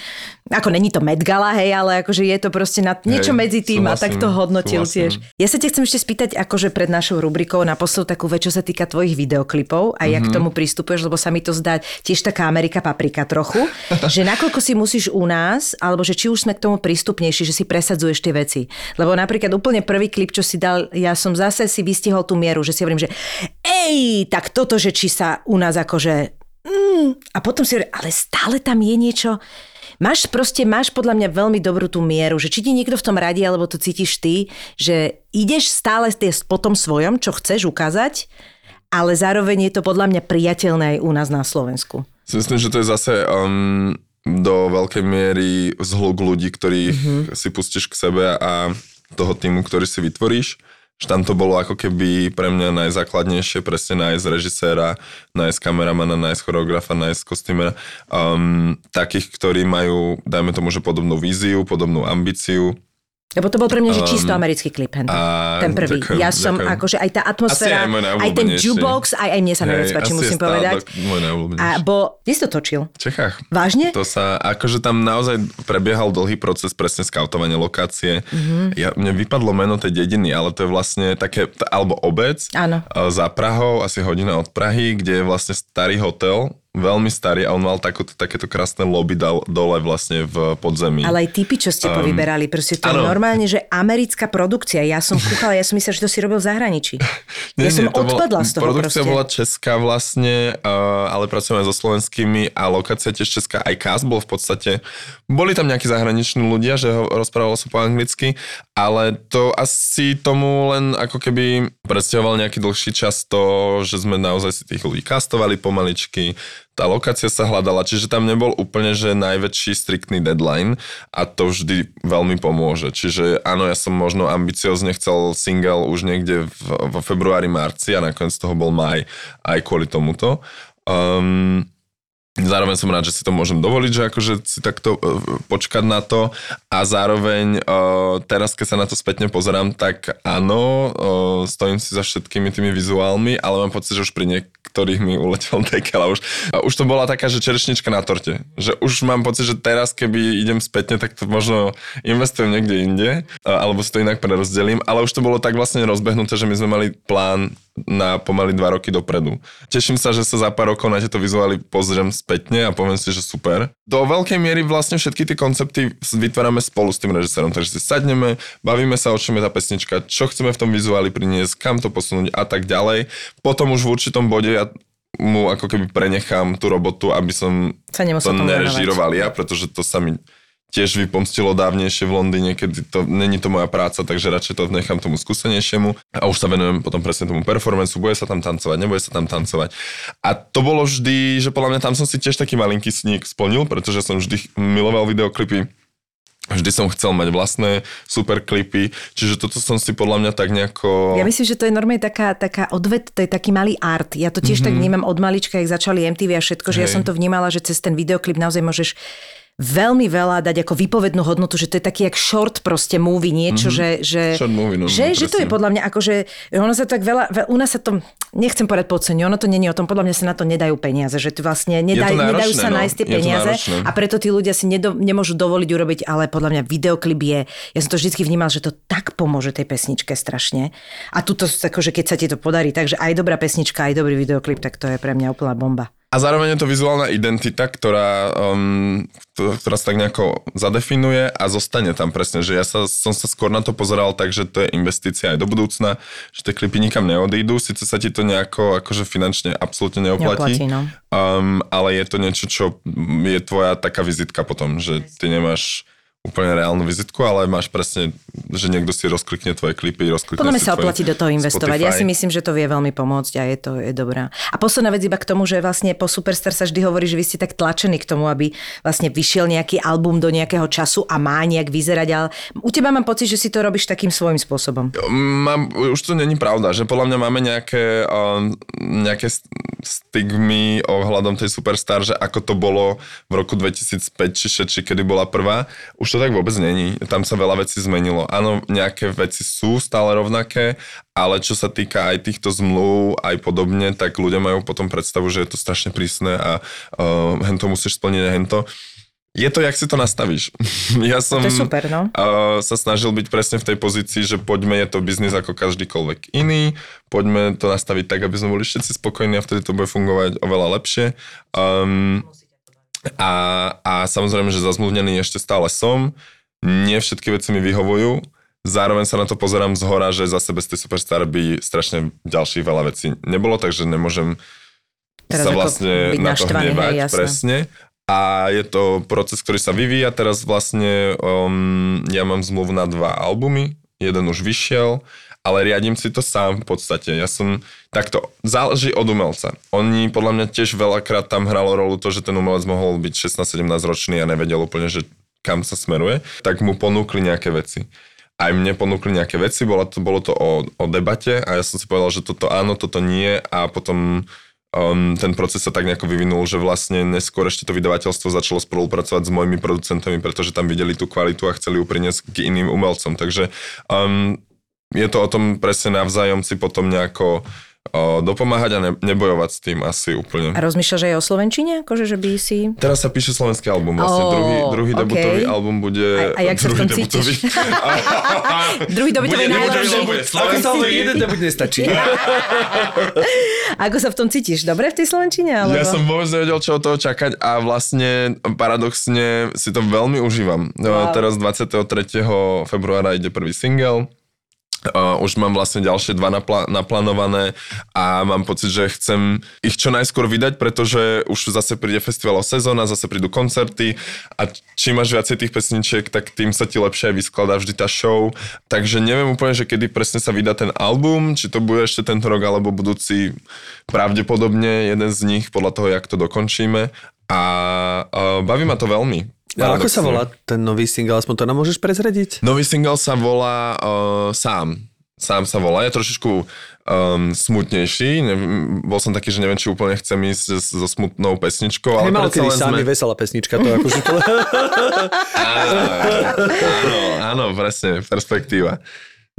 ako není to Met Gala, hej, ale akože je to proste na, niečo hej, medzi tým a tak to hodnotil tiež. Ja sa te chcem ešte spýtať, akože pred našou rubrikou na posol takú vec, čo sa týka tvojich videoklipov a mm-hmm. jak k mhm. tomu pristupuješ, lebo sa mi to zdá tiež taká Amerika paprika trochu, že nakoľko si musíš u nás, alebo že či už sme k tomu prístupnejší, že si presadzuješ tie veci. Lebo napríklad úplne prvý klip, čo si dal, ja som zase si vystihol tú mieru, že si hovorím, že ej, tak toto, že či sa u nás akože... Mm, a potom si hovorím, ale stále tam je niečo... Máš proste, máš podľa mňa veľmi dobrú tú mieru, že či ti niekto v tom radí, alebo to cítiš ty, že ideš stále po tom svojom, čo chceš ukázať, ale zároveň je to podľa mňa priateľné aj u nás na Slovensku. Myslím, že to je zase um, do veľkej miery zhluk ľudí, ktorých mm-hmm. si pustíš k sebe a toho týmu, ktorý si vytvoríš. Že tam to bolo ako keby pre mňa najzákladnejšie, presne nájsť režiséra, nájsť kameramana, nájsť choreografa, nájsť kostýmera, um, takých, ktorí majú, dajme tomu, že podobnú víziu, podobnú ambíciu, lebo to bol pre mňa, že čisto um, americký klip, hen, a, ten prvý. Ďakujem, ja som, ďakujem. akože aj tá atmosféra, aj, aj ten jukebox, aj, aj mne sa najviac páči, musím povedať. A bo, kde si to točil? V Čechách. Vážne? To sa, akože tam naozaj prebiehal dlhý proces presne skautovania lokácie. Mm-hmm. Ja, mne vypadlo meno tej dediny, ale to je vlastne také, alebo obec Áno. za Prahou, asi hodina od Prahy, kde je vlastne starý hotel, veľmi starý a on mal takúto, takéto krásne lobby dole vlastne v podzemí. Ale aj typy, čo ste um, povyberali, proste to ano. je normálne, že americká produkcia. Ja som kúkala, ja som myslela, že to si robil v zahraničí. nie, ja nie, som odpadla z toho Produkcia proste. bola česká vlastne, uh, ale pracujeme so slovenskými a lokácia tiež česká. Aj cast bol v podstate, boli tam nejakí zahraniční ľudia, že ho rozprávalo sa po anglicky, ale to asi tomu len ako keby predstavoval nejaký dlhší čas to, že sme naozaj si tých ľudí kastovali pomaličky, tá lokácia sa hľadala, čiže tam nebol úplne, že najväčší striktný deadline a to vždy veľmi pomôže. Čiže áno, ja som možno ambiciozne chcel single už niekde v, v februári, marci a nakoniec toho bol maj aj kvôli tomuto. Um, Zároveň som rád, že si to môžem dovoliť, že akože si takto uh, počkať na to a zároveň uh, teraz, keď sa na to spätne pozerám, tak áno, uh, stojím si za všetkými tými vizuálmi, ale mám pocit, že už pri niek- ktorých mi uletel dekel a už, a už to bola taká, že čerešnička na torte. Že už mám pocit, že teraz, keby idem spätne, tak to možno investujem niekde inde, alebo si to inak prerozdelím, ale už to bolo tak vlastne rozbehnuté, že my sme mali plán na pomaly dva roky dopredu. Teším sa, že sa za pár rokov na tieto vizuály pozriem spätne a poviem si, že super. Do veľkej miery vlastne všetky tie koncepty vytvárame spolu s tým režisérom, takže si sadneme, bavíme sa, o čom je tá pesnička, čo chceme v tom vizuáli priniesť, kam to posunúť a tak ďalej. Potom už v určitom bode ja mu ako keby prenechám tú robotu, aby som sa to nerežíroval ja, pretože to sa mi tiež vypomstilo dávnejšie v Londýne, keď to není to moja práca, takže radšej to nechám tomu skúsenejšiemu a už sa venujem potom presne tomu performanceu, bude sa tam tancovať, nebude sa tam tancovať. A to bolo vždy, že podľa mňa tam som si tiež taký malinký sník splnil, pretože som vždy miloval videoklipy, Vždy som chcel mať vlastné super klipy, čiže toto som si podľa mňa tak nejako... Ja myslím, že to je normálne taká, taká odvet, to je taký malý art. Ja to tiež mm-hmm. tak vnímam od malička, jak začali MTV a všetko, že Hej. ja som to vnímala, že cez ten videoklip naozaj môžeš veľmi veľa dať ako výpovednú hodnotu, že to je taký jak short proste movie, niečo, mm-hmm. že, že, short movie, no, že, no, že to je podľa mňa ako, že ono sa tak veľa, veľa u nás sa to, nechcem povedať podcenie, ono to není o tom, podľa mňa sa na to nedajú peniaze, že tu vlastne nedaj, náročné, nedajú sa no. nájsť tie peniaze a preto tí ľudia si nedo, nemôžu dovoliť urobiť, ale podľa mňa videoklip je, ja som to vždy vnímal, že to tak pomôže tej pesničke strašne. A tuto, akože keď sa ti to podarí, takže aj dobrá pesnička, aj dobrý videoklip, tak to je pre mňa úplná bomba. A zároveň je to vizuálna identita, ktorá, um, ktorá sa tak nejako zadefinuje a zostane tam presne, že ja sa, som sa skôr na to pozeral tak, že to je investícia aj do budúcna, že tie klipy nikam neodídu, síce sa ti to nejako akože finančne absolútne neoplatí, neoplatí no. um, ale je to niečo, čo je tvoja taká vizitka potom, že ty nemáš úplne reálnu vizitku, ale máš presne, že niekto si rozklikne tvoje klipy, rozklikne Podľa sa oplatí do toho investovať. Spotify. Ja si myslím, že to vie veľmi pomôcť a je to je dobrá. A posledná vec iba k tomu, že vlastne po Superstar sa vždy hovorí, že vy ste tak tlačení k tomu, aby vlastne vyšiel nejaký album do nejakého času a má nejak vyzerať, ale u teba mám pocit, že si to robíš takým svojím spôsobom. Mám, už to není pravda, že podľa mňa máme nejaké, nejaké stigmy ohľadom tej Superstar, že ako to bolo v roku 2005 či 6, či kedy bola prvá. Už to tak vôbec není. Tam sa veľa vecí zmenilo. Áno, nejaké veci sú stále rovnaké, ale čo sa týka aj týchto zmluv, aj podobne, tak ľudia majú potom predstavu, že je to strašne prísne a uh, hento musíš splniť a hento. Je to, jak si to nastavíš. Ja som to je super, no. uh, sa snažil byť presne v tej pozícii, že poďme, je to biznis ako každýkoľvek iný, poďme to nastaviť tak, aby sme boli všetci spokojní a vtedy to bude fungovať oveľa lepšie. Um, a, a samozrejme, že zazmluvnený ešte stále som. Nie všetky veci mi vyhovujú. Zároveň sa na to pozerám z hora, že zase bez tej Superstar by strašne ďalších veľa vecí nebolo, takže nemôžem Teraz sa vlastne na to hnevať, hej, presne. A je to proces, ktorý sa vyvíja. Teraz vlastne um, ja mám zmluvu na dva albumy. Jeden už vyšiel ale riadím si to sám v podstate. Ja som, takto, záleží od umelca. Oni podľa mňa tiež veľakrát tam hralo rolu to, že ten umelec mohol byť 16-17 ročný a nevedel úplne, že kam sa smeruje, tak mu ponúkli nejaké veci. Aj mne ponúkli nejaké veci, bolo to, bolo to o, o debate a ja som si povedal, že toto áno, toto nie a potom um, ten proces sa tak nejako vyvinul, že vlastne neskôr ešte to vydavateľstvo začalo spolupracovať s mojimi producentami, pretože tam videli tú kvalitu a chceli ju priniesť k iným umelcom. Takže um, je to o tom presne navzájom si potom nejako o, dopomáhať a ne, nebojovať s tým asi úplne. A rozmýšľaš aj o Slovenčine? Akože, že by si... Teraz sa píše slovenský album, vlastne oh, druhý, druhý okay. debutový album bude... A, a jak sa v tom cítiš? druhý debutový najlepší. Slovenský jeden debut nestačí. Ako sa v tom cítiš? Dobre v tej Slovenčine? Alebo? Ja som vôbec nevedel, čo od toho čakať a vlastne paradoxne si to veľmi užívam. Wow. Teraz 23. februára ide prvý single Uh, už mám vlastne ďalšie dva napl- naplánované a mám pocit, že chcem ich čo najskôr vydať, pretože už zase príde festivalová sezóna, zase prídu koncerty a čím máš viacej tých pesničiek, tak tým sa ti lepšie aj vyskladá vždy tá show. Takže neviem úplne, že kedy presne sa vydá ten album, či to bude ešte tento rok alebo budúci, pravdepodobne jeden z nich podľa toho, jak to dokončíme. A uh, baví ma to veľmi. A ako sa volá ten nový single? Aspoň to nám môžeš prezrediť? Nový single sa volá uh, Sám. Sám sa volá. Je trošičku um, smutnejší. Ne, bol som taký, že neviem, či úplne chcem ísť so smutnou pesničkou. Ale Nemal kedy sám sme... veselá pesnička. To ako to... áno, áno, áno, presne, perspektíva.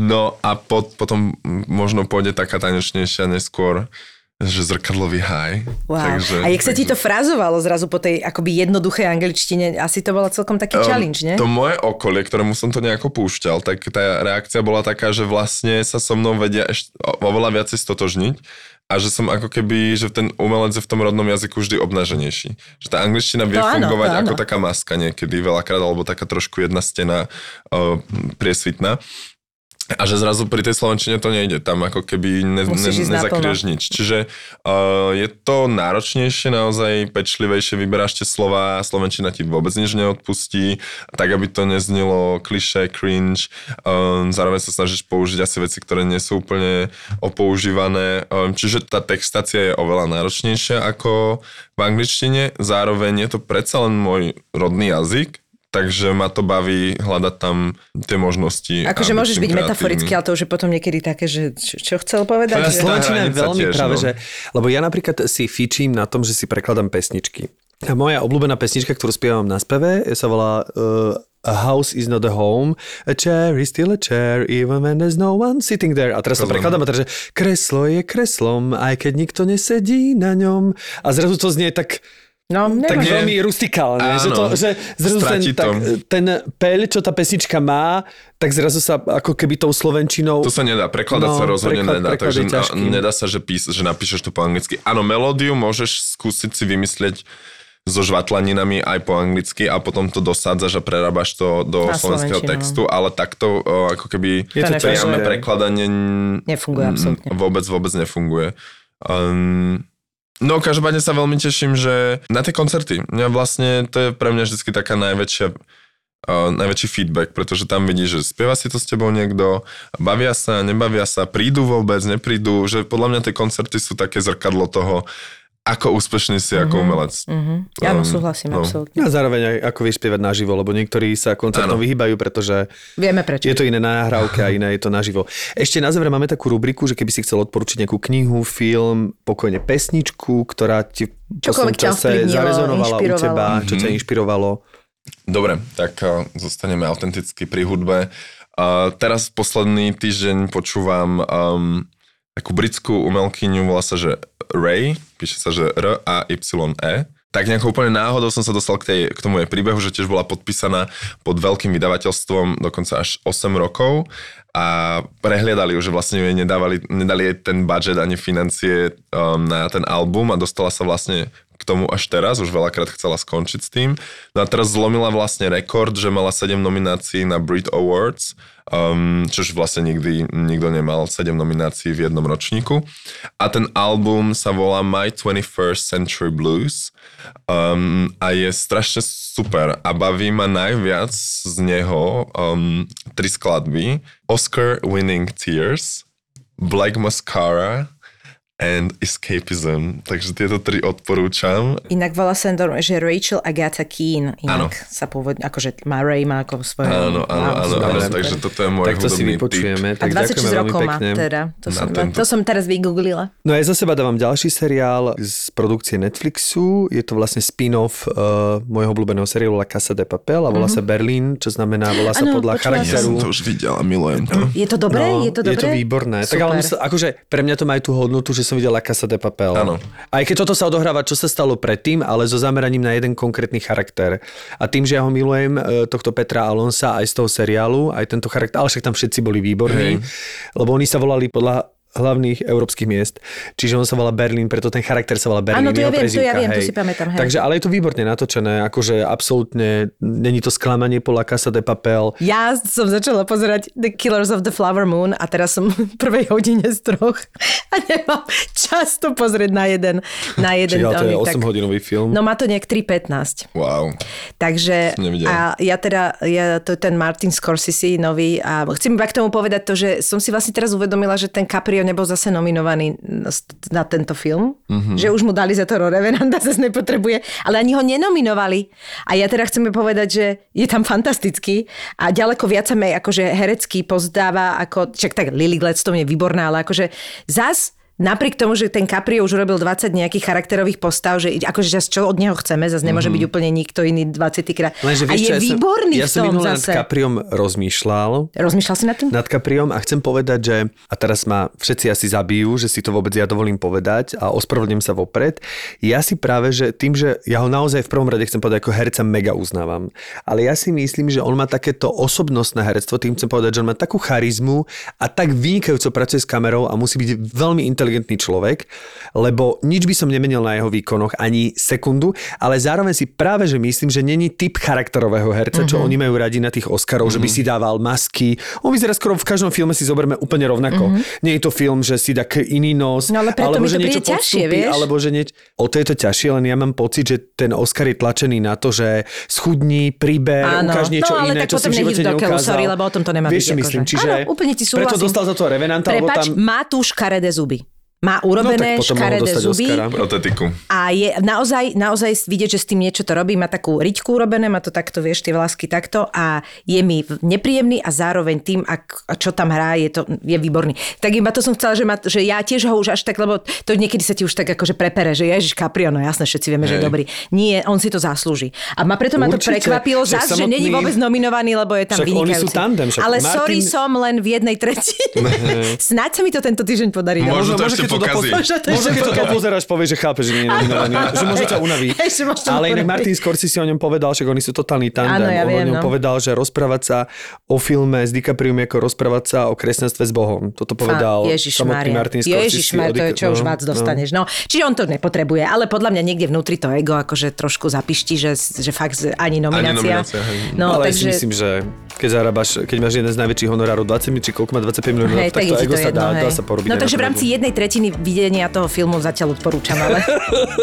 No a pot, potom možno pôjde taká tanečnejšia neskôr že zrkadlový haj. Wow. Takže, a jak sa ti takže- to frazovalo zrazu po tej akoby jednoduchej angličtine? Asi to bolo celkom taký challenge, ne? To moje okolie, ktorému som to nejako púšťal, tak tá reakcia bola taká, že vlastne sa so mnou vedia ešte oveľa viacej stotožniť a že som ako keby, že ten umelec je v tom rodnom jazyku vždy obnaženejší. Že tá angličtina vie To áno, fungovať áno. ako taká maska niekedy veľakrát, alebo taká trošku jedna stena uh, priesvitná. A že zrazu pri tej slovenčine to nejde, tam ako keby ne, ne, Musíš ísť nezakrieš nič. Čiže uh, je to náročnejšie, naozaj pečlivejšie, vyberáš tie slova, slovenčina ti vôbec nič neodpustí, tak aby to neznilo kliše, cringe, um, zároveň sa snažíš použiť asi veci, ktoré nie sú úplne opoužívané, um, čiže tá textácia je oveľa náročnejšia ako v angličtine, zároveň je to predsa len môj rodný jazyk, takže ma to baví hľadať tam tie možnosti. Akože môžeš byť kreatívny. metaforický, ale to už je potom niekedy také, že čo, čo chcel povedať? Že... Slovenčina je veľmi tiež, práve, no. že... Lebo ja napríklad si fičím na tom, že si prekladám pesničky. A moja obľúbená pesnička, ktorú spievam na speve, sa volá uh, A house is not a home, a chair is still a chair, even when there's no one sitting there. A teraz to prekladám a teraz, že kreslo je kreslom, aj keď nikto nesedí na ňom. A zrazu to znie tak, No, tak nemáš. veľmi rustikálne. Že, to, Áno, že zrazu ten, to. tak, ten peľ, čo tá pesnička má, tak zrazu sa ako keby tou slovenčinou... To sa nedá, prekladať No, sa rozhodne preklad- nedá, preklad takže na, nedá sa, že, pís, že napíšeš to po anglicky. Áno, melódiu môžeš skúsiť si vymyslieť so žvatlaninami aj po anglicky a potom to dosádzaš a prerábaš to do Na slovenského textu, ale takto o, ako keby Je to nefunguje. priame prekladanie Nefunguje absolútne. Vôbec, vôbec nefunguje. Um, no, každopádne sa veľmi teším, že na tie koncerty, mňa vlastne, to je pre mňa vždy taká najväčšia uh, najväčší feedback, pretože tam vidíš, že spieva si to s tebou niekto, bavia sa, nebavia sa, prídu vôbec, neprídu, že podľa mňa tie koncerty sú také zrkadlo toho, ako úspešný si ako umelec. Mhm. Áno, Um, súhlasím, no. absolútne. A zároveň aj ako vieš spievať naživo, lebo niektorí sa koncertom vyhýbajú, pretože Vieme prečo. je to iné na nahrávke a iné je to naživo. Ešte na záver máme takú rubriku, že keby si chcel odporučiť nejakú knihu, film, pokojne pesničku, ktorá ti v čase zarezonovala u teba, čo ťa inšpirovalo. Dobre, tak uh, zostaneme autenticky pri hudbe. Uh, teraz posledný týždeň počúvam um, takú britskú umelkyňu, volá sa, že Ray, píše sa, že R-A-Y-E. Tak nejako úplne náhodou som sa dostal k, tej, k tomu jej príbehu, že tiež bola podpísaná pod veľkým vydavateľstvom dokonca až 8 rokov a prehliadali ju, že vlastne nedávali, nedali jej ten budget ani financie um, na ten album a dostala sa vlastne k tomu až teraz, už veľakrát chcela skončiť s tým. No a teraz zlomila vlastne rekord, že mala 7 nominácií na Brit Awards, um, čož vlastne nikdy nikto nemal 7 nominácií v jednom ročníku. A ten album sa volá My 21st Century Blues um, a je strašne super a baví ma najviac z neho um, tri skladby. Oscar Winning Tears, Black Mascara and Escapism. Takže tieto tri odporúčam. Inak volá sa že Rachel Agatha Keane. Inak Áno. sa pôvodne, akože má Ray má ako svoje... Áno, áno, áno, áno, super. takže toto je môj Tak to si vypočujeme. A Tak 26 ďakujeme veľmi rokov má teda. To som, tento. to som teraz vygooglila. No ja za seba dávam ďalší seriál z produkcie Netflixu. Je to vlastne spin-off uh, môjho obľúbeného seriálu La Casa de Papel a volá sa Berlín, čo znamená, volá sa Áno, podľa počula Ja charakteru. som to už videl a milujem to. Je to dobré? No, je to dobré? Je to výborné. Tak ale Super. musel, akože pre mňa to má aj tú hodnotu, že som videl La Casa de Papel. Áno. Aj keď toto sa odohráva, čo sa stalo predtým, ale so zameraním na jeden konkrétny charakter. A tým, že ja ho milujem, e, tohto Petra Alonsa aj z toho seriálu, aj tento charakter, ale však tam všetci boli výborní, lebo oni sa volali podľa hlavných európskych miest. Čiže on sa volá Berlín, preto ten charakter sa volá Berlín. Áno, to ja viem, to ja viem, to hej. si pamätám, hej. Takže, ale je to výborne natočené, akože absolútne, není to sklamanie po La Casa de Papel. Ja som začala pozerať The Killers of the Flower Moon a teraz som v prvej hodine z troch a nemám čas to pozrieť na jeden, na jeden. Čiže to je oný, 8-hodinový film. No má to nejak 3.15. Wow. Takže a ja teda, ja, to je ten Martin Scorsese nový a chcem iba k tomu povedať to, že som si vlastne teraz uvedomila, že ten Caprio nebol zase nominovaný na, tento film, Mhm. mm-hmm. že už mu dali za to Revenanta, zase nepotrebuje, ale ani ho nenominovali. A ja teda chcem povedať, že je tam fantastický a ďaleko viac sa mi akože herecký pozdáva, ako, však tak Lily Gladstone je výborná, ale akože zas napriek tomu, že ten Caprio už urobil 20 nejakých charakterových postav, že akože čo od neho chceme, zase nemôže mm-hmm. byť úplne nikto iný 20 krát. Lenže, a je ja výborný som, ja v tom som minulé zase. nad Capriom rozmýšľal. Rozmýšľal si nad tým? Nad Capriom a chcem povedať, že a teraz ma všetci asi zabijú, že si to vôbec ja dovolím povedať a ospravedlňujem sa vopred. Ja si práve, že tým, že ja ho naozaj v prvom rade chcem povedať ako herca mega uznávam, ale ja si myslím, že on má takéto osobnostné herectvo, tým chcem povedať, že on má takú charizmu a tak vynikajúco pracuje s kamerou a musí byť veľmi inteligentný človek, lebo nič by som nemenil na jeho výkonoch ani sekundu, ale zároveň si práve, že myslím, že není typ charakterového herca, čo Mhm. oni majú radi na tých Oscarov, že by si dával masky. On vyzerá skoro v každom filme si zoberme úplne rovnako. Nie je to film, že si dá iný nos, Mhm. No ale preto alebo mi že to niečo ťažšie, podstúpi, vieš? alebo že nieč... O to je to ťažšie, len ja mám pocit, že ten Oscar je tlačený na to, že schudní, priber, Áno. ukáž niečo No, ale iné, tak čo si potom v nech živote do keľu, sorry, lebo o tom to nemá Vieš, byť. akože. myslím, čiže Áno, úplne ti súhlasím. preto dostal za to Revenanta, lebo Prepač, tam... má tu škaredé zuby. Má No urobené mohol škaredé zuby. Protetiku. a je naozaj, naozaj vidieť, že s tým niečo to robí. Má takú riťku urobené, má to takto, vieš, tie vlásky takto a je mi nepríjemný a zároveň tým, ak, čo tam hrá, je, to, je výborný. Tak iba to som chcela, že, ma, že ja tiež ho už až tak, lebo to niekedy sa ti už tak akože prepere, že Ježiš Caprio, no jasné, všetci vieme, že je Hej. dobrý. Nie, on si to zaslúži. A ma preto ma to Určite. prekvapilo zás, že samotný- není vôbec nominovaný, lebo je tam Však oni vynikajúci. sú tandem, však Ale Martin- sorry, som len v jednej tretine. Snáď sa mi to tento týždeň podarí. no. Možno to ešte keď to pokazí. dopoz- Možno to Možno keď to dopozeráš, povieš, že chápe, že nie je nominovaný. že možno ťa unaví. Ale inak. Martin Scorsese o ňom povedal, že oni sú totálny tandem. Áno, ja On o ňom no. povedal, že rozprávať sa o filme s DiCapriom ako rozprávať sa o kresťanstve s Bohom. Toto povedal Ježiš samotný Martin Scorsese. Ježiš to je čo už vás dostaneš. No. Čiže on to nepotrebuje, ale podľa mňa niekde vnútri to ego akože trošku zapišti, že, že fakt ani nominácia. nominácia, hej. no, ale ja si takže... myslím, že keď zarábaš, keď máš jeden z najväčších honorárov 20 mi- či koľko má 25 miliónov, tak, tak to ego to sa jedno, dá, hej. dá sa porobiť. No takže v rámci jednej tretiny videnia toho filmu zatiaľ odporúčam, ale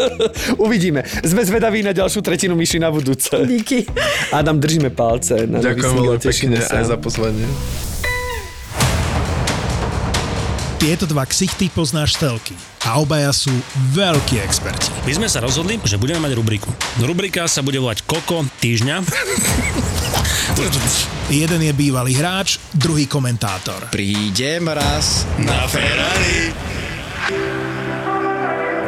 Uvidíme. Sme zvedaví na ďalšiu tretinu myši na budúce. díky. Adam, držíme palce. Na Ďakujem veľmi pekne aj za pozvanie. Tieto dva ksichty poznáš telky a obaja sú veľkí experti. My sme sa rozhodli, že budeme mať rubriku. Rubrika sa bude volať Koko týždňa. Jeden je bývalý hráč, druhý komentátor. Prídem raz. Na Ferrari.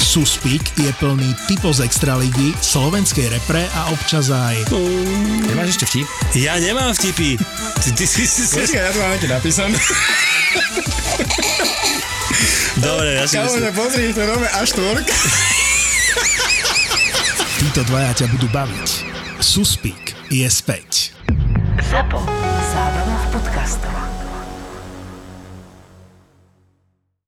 Suspík je plný typo z Extraligy, slovenskej repre a občas aj Nemáš ešte vtip? Ja nemám vtipy. Ty, ty si si... si... ja to mám napísané. Dobre, ja si myslím. pozri, to nové A4. títo dvaja ťa budú baviť. Suspík je späť. Zapo. Zábrná v podcastovách.